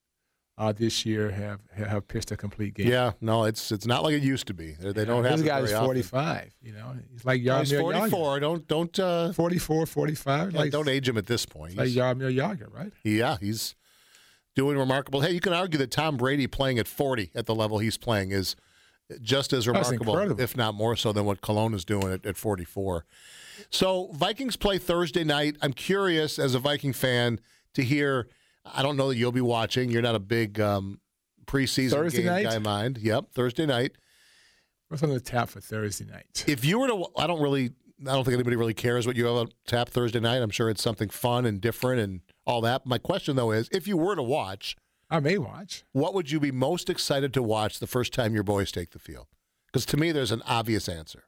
uh, this year have have pitched a complete game. Yeah, no, it's it's not like it used to be. They, they don't have. This guy's very often. 45. You know, he's like Jaromir he's 44. Don't don't uh, 44, 45. yeah, like don't age him at this point. like Jaromir Jagr, right? Yeah, he's doing remarkable. Hey, you can argue that Tom Brady playing at 40 at the level he's playing is just as remarkable, if not more so, than what Colon is doing at, at 44. So Vikings play Thursday night. I'm curious as a Viking fan to hear. I don't know that you'll be watching. You're not a big um, preseason Thursday game night? guy mind. Yep, Thursday night. What's on the tap for Thursday night? If you were to, I don't really, I don't think anybody really cares what you have on tap Thursday night. I'm sure it's something fun and different and all that. My question though is, if you were to watch, I may watch. what would you be most excited to watch the first time your boys take the field? Because to me, there's an obvious answer.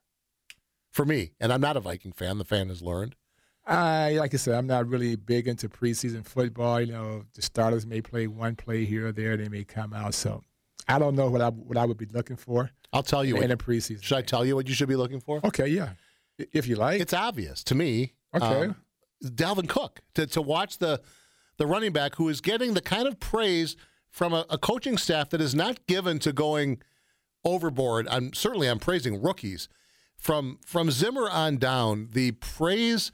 For me, and I'm not a Viking fan. The fan has learned. I like I said, I'm not really big into preseason football. You know, the starters may play one play here or there. They may come out. So I don't know what I what I would be looking for. I'll tell you in what- a preseason. Should I tell you what you should be looking for? Okay, yeah, if you like. It's obvious to me. Okay. um, Dalvin Cook to to watch the the running back who is getting the kind of praise from a, a coaching staff that is not given to going overboard. I'm certainly I'm praising rookies from from Zimmer on down. The praise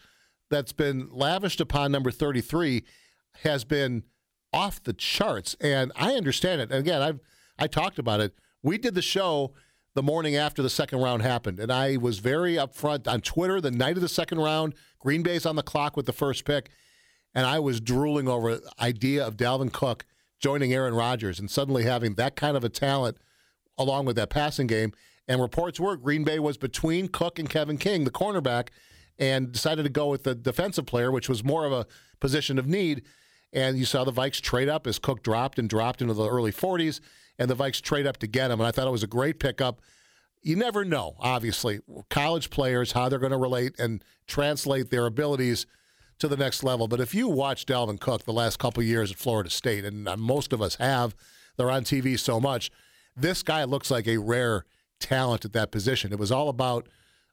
that's been lavished upon number 33 has been off the charts, and I understand it. And again, I've I talked about it. We did the show the morning after the second round happened, and I was very upfront on Twitter the night of the second round. Green Bay's on the clock with the first pick, and I was drooling over the idea of Dalvin Cook joining Aaron Rodgers and suddenly having that kind of a talent along with that passing game. And reports were Green Bay was between Cook and Kevin King, the cornerback, and decided to go with the defensive player, which was more of a position of need. And you saw the Vikes trade up as Cook dropped and dropped into the early 40s, and the Vikes trade up to get him. And I thought it was a great pickup. You never know, obviously, college players, how they're going to relate and translate their abilities to the next level. But if you watch Dalvin Cook the last couple years at Florida State, and uh, most of us have, they're on TV so much, this guy looks like a rare talent at that position. It was all about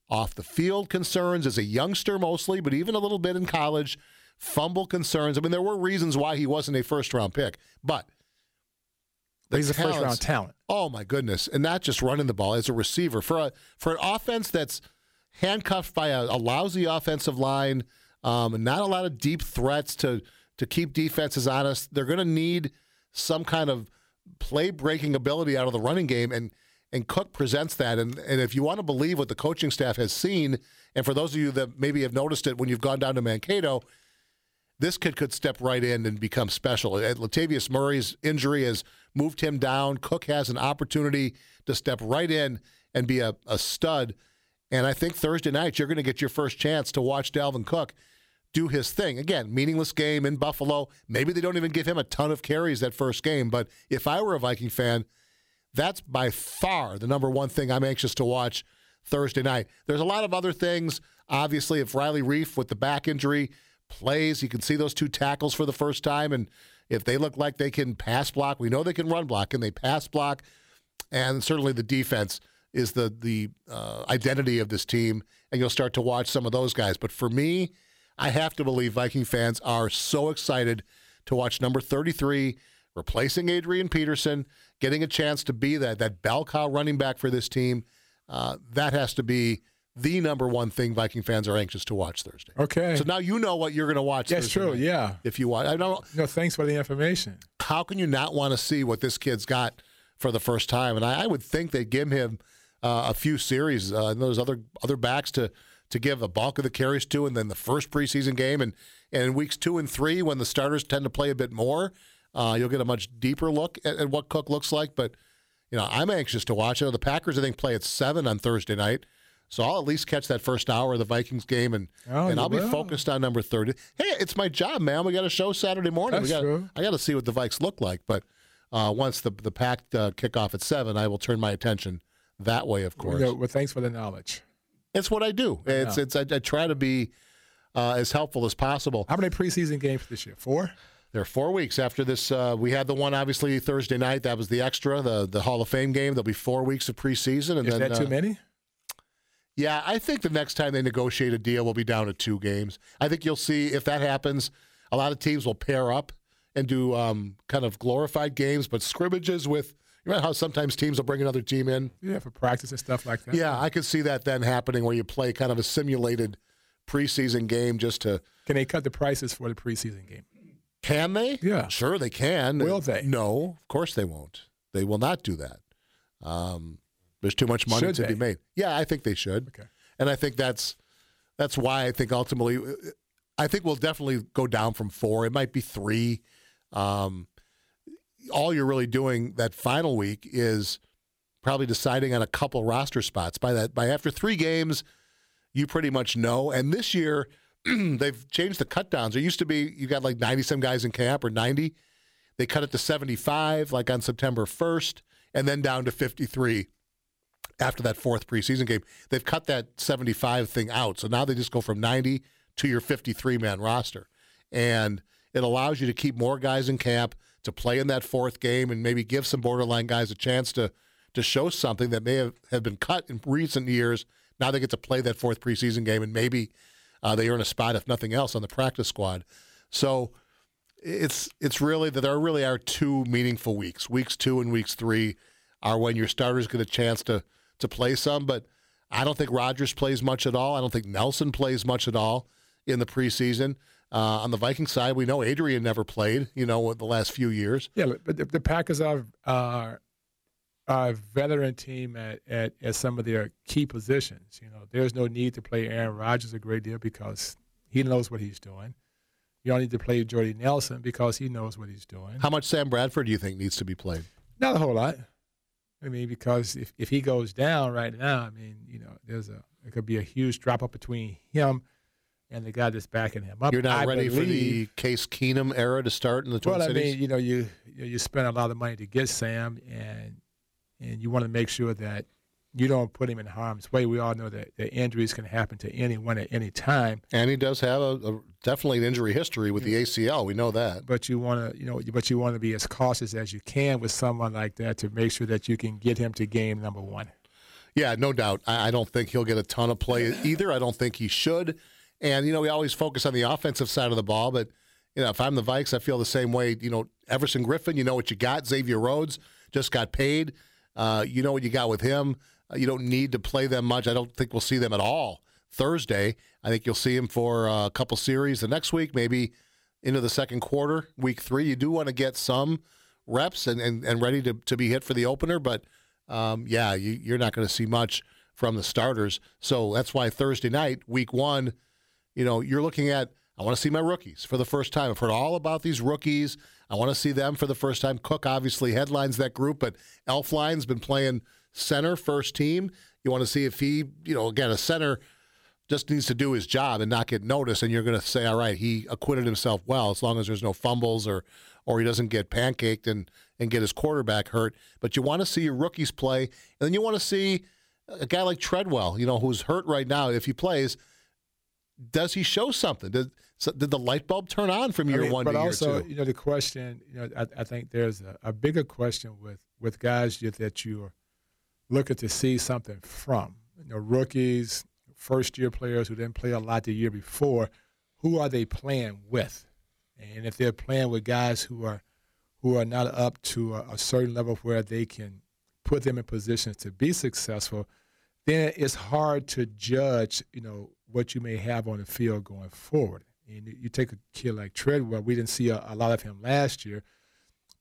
off the field concerns as a youngster mostly, but even a little bit in college, fumble concerns. I mean, there were reasons why he wasn't a first round pick, but He's a first round talent. Oh my goodness! And not just running the ball as a receiver for a for an offense that's handcuffed by a, a lousy offensive line, um, not a lot of deep threats to to keep defenses honest. They're going to need some kind of play breaking ability out of the running game, and and Cook presents that. And and if you want to believe what the coaching staff has seen, and for those of you that maybe have noticed it when you've gone down to Mankato, this kid could step right in and become special. Uh, Latavius Murray's injury has moved him down. Cook has an opportunity to step right in and be a, a stud. And I think Thursday night you're going to get your first chance to watch Dalvin Cook do his thing. Again, meaningless game in Buffalo. Maybe they don't even give him a ton of carries that first game. But if I were a Viking fan, that's by far the number one thing I'm anxious to watch Thursday night. There's a lot of other things. Obviously, if Riley Reiff with the back injury plays, you can see those two tackles for the first time. And if they look like they can pass block, we know they can run block. Can they pass block? And certainly the defense is the the uh, identity of this team. And you'll start to watch some of those guys. But for me, I have to believe Viking fans are so excited to watch number 33 replacing Adrian Peterson, getting a chance to be that that bell cow running back for this team. Uh, that has to be the number one thing Viking fans are anxious to watch Thursday. Okay. So now you know what you're going to watch. That's Thursday true. Yeah. If you want, I don't. No, thanks for the information. How can you not want to see what this kid's got for the first time? And I, I would think they'd give him uh, a few series uh, and those other other backs to to give the bulk of the carries to, and then the first preseason game, and and in weeks two and three when the starters tend to play a bit more, uh, you'll get a much deeper look at, at what Cook looks like. But you know, I'm anxious to watch it. The Packers, I think, play at seven on Thursday night. So I'll at least catch that first hour of the Vikings game, and Oh, and I'll be focused on number thirty. Hey, it's my job, man. We got a show Saturday morning. we That's got, true. I got to see what the Vikes look like. But uh, once the the pack uh, kickoff at seven, I will turn my attention that way. Of course, well, thanks for the knowledge. it's what I do. It's know. it's I, I try to be uh, as helpful as possible. How many preseason games this year? Four. There are four weeks after this. Uh, we had the one obviously Thursday night. That was the extra, the the Hall of Fame game. There'll be four weeks of preseason, and Is then that too uh, many? Yeah, I think the next time they negotiate a deal, we'll be down to two games. I think you'll see if that happens. A lot of teams will pair up and do um, kind of glorified games, but scrimmages with. You know how sometimes teams will bring another team in. Yeah, for practice and stuff like that. Yeah, I could see that then happening where you play kind of a simulated preseason game just to. Can they cut the prices for the preseason game? Can they? Yeah. Sure, they can. Will they? No, of course they won't. They will not do that. Um, there's too much money Should to they? be made. Yeah, I think they should. Okay. And I think that's that's why I think ultimately, I think we'll definitely go down from four. It might be three. Um, all you're really doing that final week is probably deciding on a couple roster spots. By that, by after three games, you pretty much know. And this year, they've changed the cut downs. There used to be you got like 90 some guys in camp or 90. They cut it to 75, like on September 1st, and then down to 53 after that fourth preseason game. They've cut that 75 thing out. So now they just go from 90 to your 53 man roster. And it allows you to keep more guys in camp to play in that fourth game and maybe give some borderline guys a chance to to show something that may have, have been cut in recent years. Now they get to play that fourth preseason game and maybe uh, they earn a spot, if nothing else, on the practice squad. So it's it's really that there really are two meaningful weeks. Weeks two and weeks three are when your starters get a chance to to play some. But I don't think Rodgers plays much at all. I don't think Nelson plays much at all in the preseason. Uh, on the Viking side, we know Adrian never played. You know, the last few years. Yeah, but the, the Packers are are a veteran team at, at, at some of their key positions. You know, there's no need to play Aaron Rodgers a great deal because he knows what he's doing. You don't need to play Jordy Nelson because he knows what he's doing. How much Sam Bradford do you think needs to be played? Not a whole lot. I mean, because if, if he goes down right now, I mean, you know, there's a it could be a huge drop up between him and the guy that's backing him up. You're not I ready for the Case Keenum era to start in the Twin well, I Cities. mean, you know, you you you spend a lot of money to get Sam, and and you want to make sure that you don't put him in harm's way. We all know that, that injuries can happen to anyone at any time. And he does have a, a definitely an injury history with the ACL. We know that. But you want to, you know, but you want to be as cautious as you can with someone like that to make sure that you can get him to game number one. Yeah, no doubt. I, I don't think he'll get a ton of play either. I don't think he should. And you know, we always focus on the offensive side of the ball, but you know, if I'm the Vikes, I feel the same way. You know, Everson Griffen, you know what you got. Xavier Rhodes just got paid. Uh, you know what you got with him. Uh, you don't need to play them much. I don't think we'll see them at all Thursday. I think you'll see him for uh, a couple series the next week, maybe into the second quarter, week three. You do want to get some reps and, and, and ready to, to be hit for the opener, but um, yeah, you, you're not going to see much from the starters. So that's why Thursday night, week one, you know, you're looking at, I want to see my rookies for the first time. I've heard all about these rookies. I want to see them for the first time. Cook obviously headlines that group, but Elflein's been playing center first team. You want to see if he, you know, again, a center just needs to do his job and not get noticed. And you're going to say, all right, he acquitted himself well as long as there's no fumbles or or he doesn't get pancaked and and get his quarterback hurt. But you want to see your rookies play, and then you want to see a guy like Treadwell, you know, who's hurt right now. If he plays, does he show something? Did, so did the light bulb turn on from year I mean, one but to also, year two? you know, the question, you know, I, I think there's a, a bigger question with with guys that you're looking to see something from. You know, rookies, first year players who didn't play a lot the year before. Who are they playing with? And if they're playing with guys who are who are not up to a, a certain level where they can put them in positions to be successful, then it's hard to judge, you know, what you may have on the field going forward. And you- take a kid like Treadwell, we didn't see a, a lot of him last year,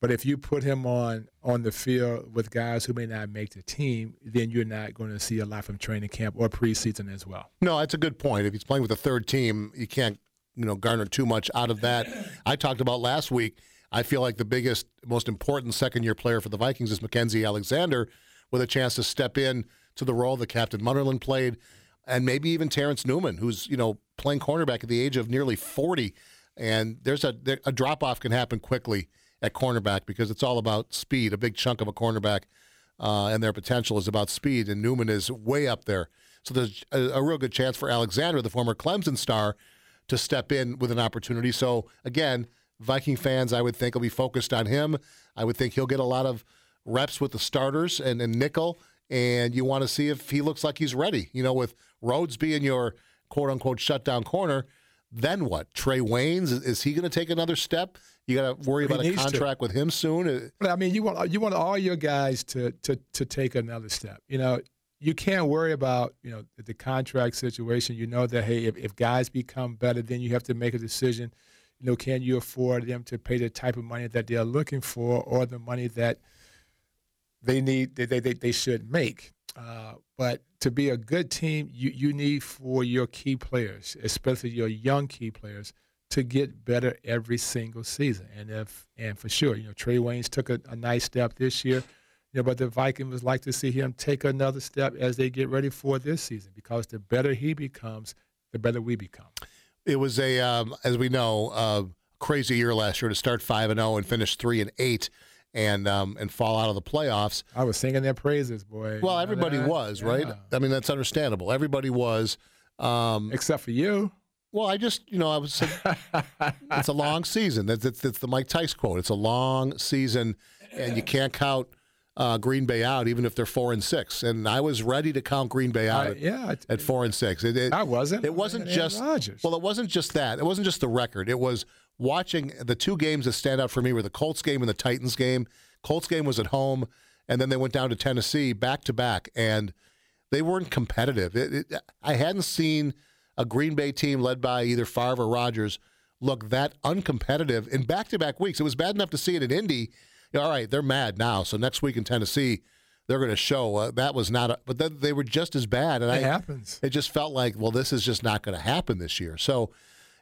but if you put him on on the field with guys who may not make the team, then you're not going to see a lot from training camp or preseason as well. No, that's a good point. If he's playing with a third team, you can't, you know, garner too much out of that. I talked about last week. I feel like the biggest, most important second-year player for the Vikings is Mackensie Alexander, with a chance to step in to the role that Captain Munnerlyn played, and maybe even Terrence Newman, who's you know playing cornerback at the age of nearly forty. And there's a a drop off can happen quickly at cornerback because it's all about speed. A big chunk of a cornerback uh, and their potential is about speed, and Newman is way up there. So there's a, a real good chance for Alexander, the former Clemson star, to step in with an opportunity. So again, Viking fans, I would think, will be focused on him. I would think he'll get a lot of reps with the starters and, and nickel, and you want to see if he looks like he's ready. You know, with Rhodes being your quote unquote shutdown corner, then what? Trae Waynes, is, he going to take another step? You got to worry He about a needs to. contract with him soon. Uh, But I mean, you want you want all your guys to to to take another step. You know, you can't worry about you know the, contract situation. You know that hey, if, if guys become better, then you have to make a decision. You know, can you afford them to pay the type of money that they're looking for, or the money that they need they they, they, they should make? Uh, but to be a good team, you, you need for your key players, especially your young key players, to get better every single season. And if and for sure, you know, Trae Waynes took a, a nice step this year. You know, but the Vikings would like to see him take another step as they get ready for this season because the better he becomes, the better we become. It was a, um, as we know, uh, crazy year last year to start five and zero and finish three and eight, and um, and fall out of the playoffs. I was singing their praises, boy. Well, everybody that? was right. I mean, that's understandable. Everybody was, um, except for you. Well, I just, you know, I was. it's a long season. That's, that's that's the Mike Tice quote. It's a long season, and you can't count uh, Green Bay out, even if they're four and six. And I was ready to count Green Bay out. I- at, yeah, it- at four and six. It, it, I wasn't. It wasn't I had Aaron just. Well, it wasn't just that. It wasn't just the record. It was watching the two games that stand out for me were the Colts game and the Titans game. Colts game was at home, and then they went down to Tennessee back to back, and they weren't competitive. It, it, I hadn't seen a Green Bay team led by either Favre or Rodgers look that uncompetitive in back to back weeks. It was bad enough to see it in Indy. You know, all right, they're mad now, so next week in Tennessee. They're going to show uh, that was not, a, but then they were just as bad. And It I, happens. It just felt like, well, this is just not going to happen this year. So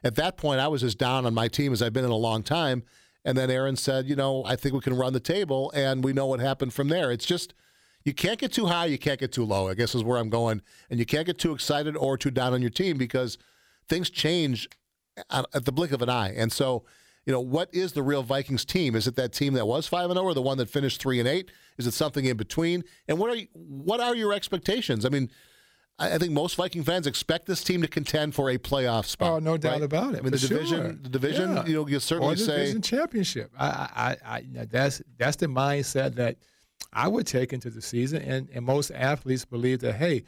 at that point, I was as down on my team as I've been in a long time. And then Aaron said, you know, I think we can run the table, and we know what happened from there. It's just you can't get too high, you can't get too low. I guess is where I'm going, and you can't get too excited or too down on your team because things change at the blink of an eye. And so, you know, what is the real Vikings team? Is it that team that was five and zero, or the one that finished three and eight? Is it something in between? And what are you, what are your expectations? I mean. I I think most Viking fans expect this team to contend for a playoff spot. Oh, no doubt right? about it. I mean, the division, sure. the division. Yeah. You know, you certainly or the say division championship. I, I, I, I you know, that's that's the mindset that I would take into the season, and and most athletes believe that hey,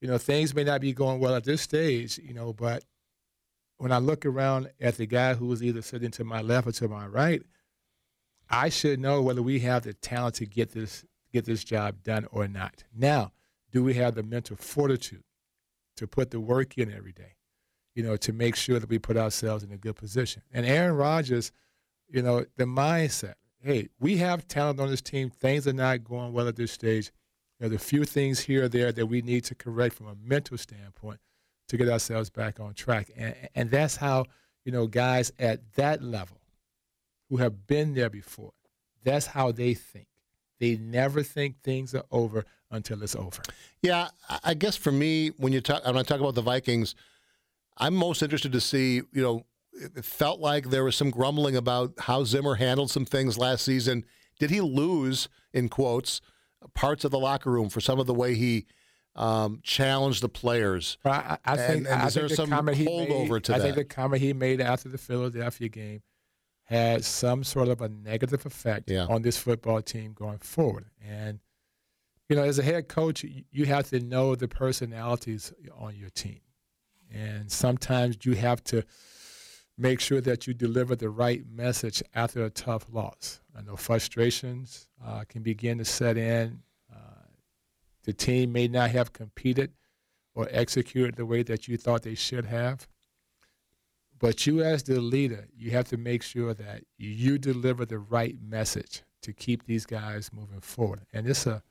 you know, things may not be going well at this stage, you know, but when I look around at the guy who is either sitting to my left or to my right, I should know whether we have the talent to get this get this job done or not. Now, do we have the mental fortitude to put the work in every day? You know, to make sure that we put ourselves in a good position. And Aaron Rodgers, you know, the mindset. Hey, we have talent on this team. Things are not going well at this stage. There's a few things here or there that we need to correct from a mental standpoint to get ourselves back on track. And, and that's how, you know, guys at that level who have been there before, that's how they think. They never think things are over until it's over. Yeah, I- I guess for me, when you talk, when I talk about the Vikings, I'm most interested to see. You know, it felt like there was some grumbling about how Zimmer handled some things last season. Did he lose, in quotes, parts of the locker room for some of the way he um, challenged the players? I, I think, and I is there think the some comment holdover made, to I that? think the comment he made after the Philadelphia game had some sort of a negative effect on this football team going forward. And you know, as a head coach, you- you have to know the personalities on your team, and sometimes you have to make sure that you deliver the right message after a tough loss. I know frustrations uh, can begin to set in. Uh, the team may not have competed or executed the way that you thought they should have. But you, as the leader, you have to make sure that you deliver the right message to keep these guys moving forward. And it's a,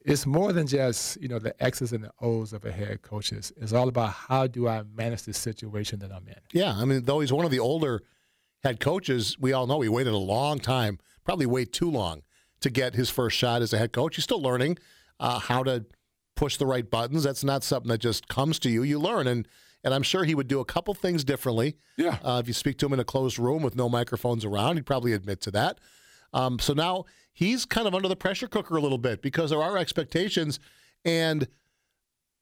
it's more than just you know the X's and the O's of a head coach. It's, it's all about how do I manage the situation that I'm in. Yeah, I mean, though he's one of the older head coaches, we all know he waited a long time, probably way too long, to get his first shot as a head coach. He's still learning uh, how to push the right buttons. That's not something that just comes to you. You learn, and and I'm sure he would do a couple things differently. Yeah. Uh, if you speak to him in a closed room with no microphones around, he'd probably admit to that. Um, so now he's kind of under the pressure cooker a little bit because there are expectations, and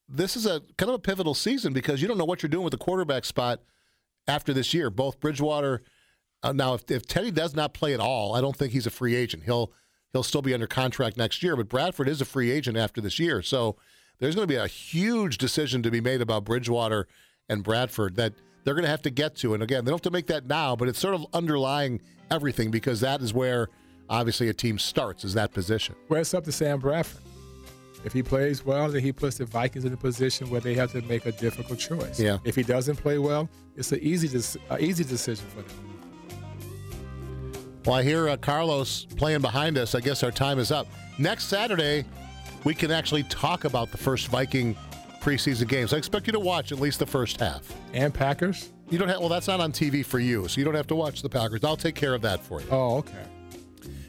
this is a kind of a pivotal season because you don't know what you're doing with the quarterback spot after this year. Both Bridgewater Uh, now, if, if Teddy does not play at all, I don't think he's a free agent. He'll he'll still be under contract next year. But Bradford is a free agent after this year, so there's going to be a huge decision to be made about Bridgewater and Bradford that they're going to have to get to. And again, they don't have to make that now, but it's sort of underlying everything because that is where obviously a team starts is that position. Well, it's up to Sam Bradford. If he plays well, then he puts the Vikings in a position where they have to make a difficult choice. Yeah. If he doesn't play well, it's an easy, easy decision for them. Well, I hear uh, Carlos playing behind us. I guess our time is up. Next Saturday, we can actually talk about the first Viking preseason games. I expect you to watch at least the first half. And Packers? You don't have. Well, that's not on TV for you, so you don't have to watch the Packers. I'll take care of that for you. Oh, okay.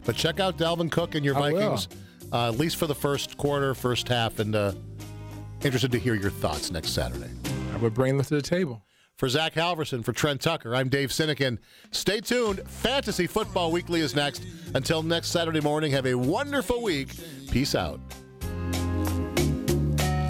But check out Dalvin Cook and your I. Vikings, uh, at least for the first quarter, first half, and uh, interested to hear your thoughts next Saturday. I would bring them to the table. For Zach Halverson, for Trent Tucker, I'm Dave Sinykin. Stay tuned. Fantasy Football Weekly is next. Until next Saturday morning, have a wonderful week. Peace out.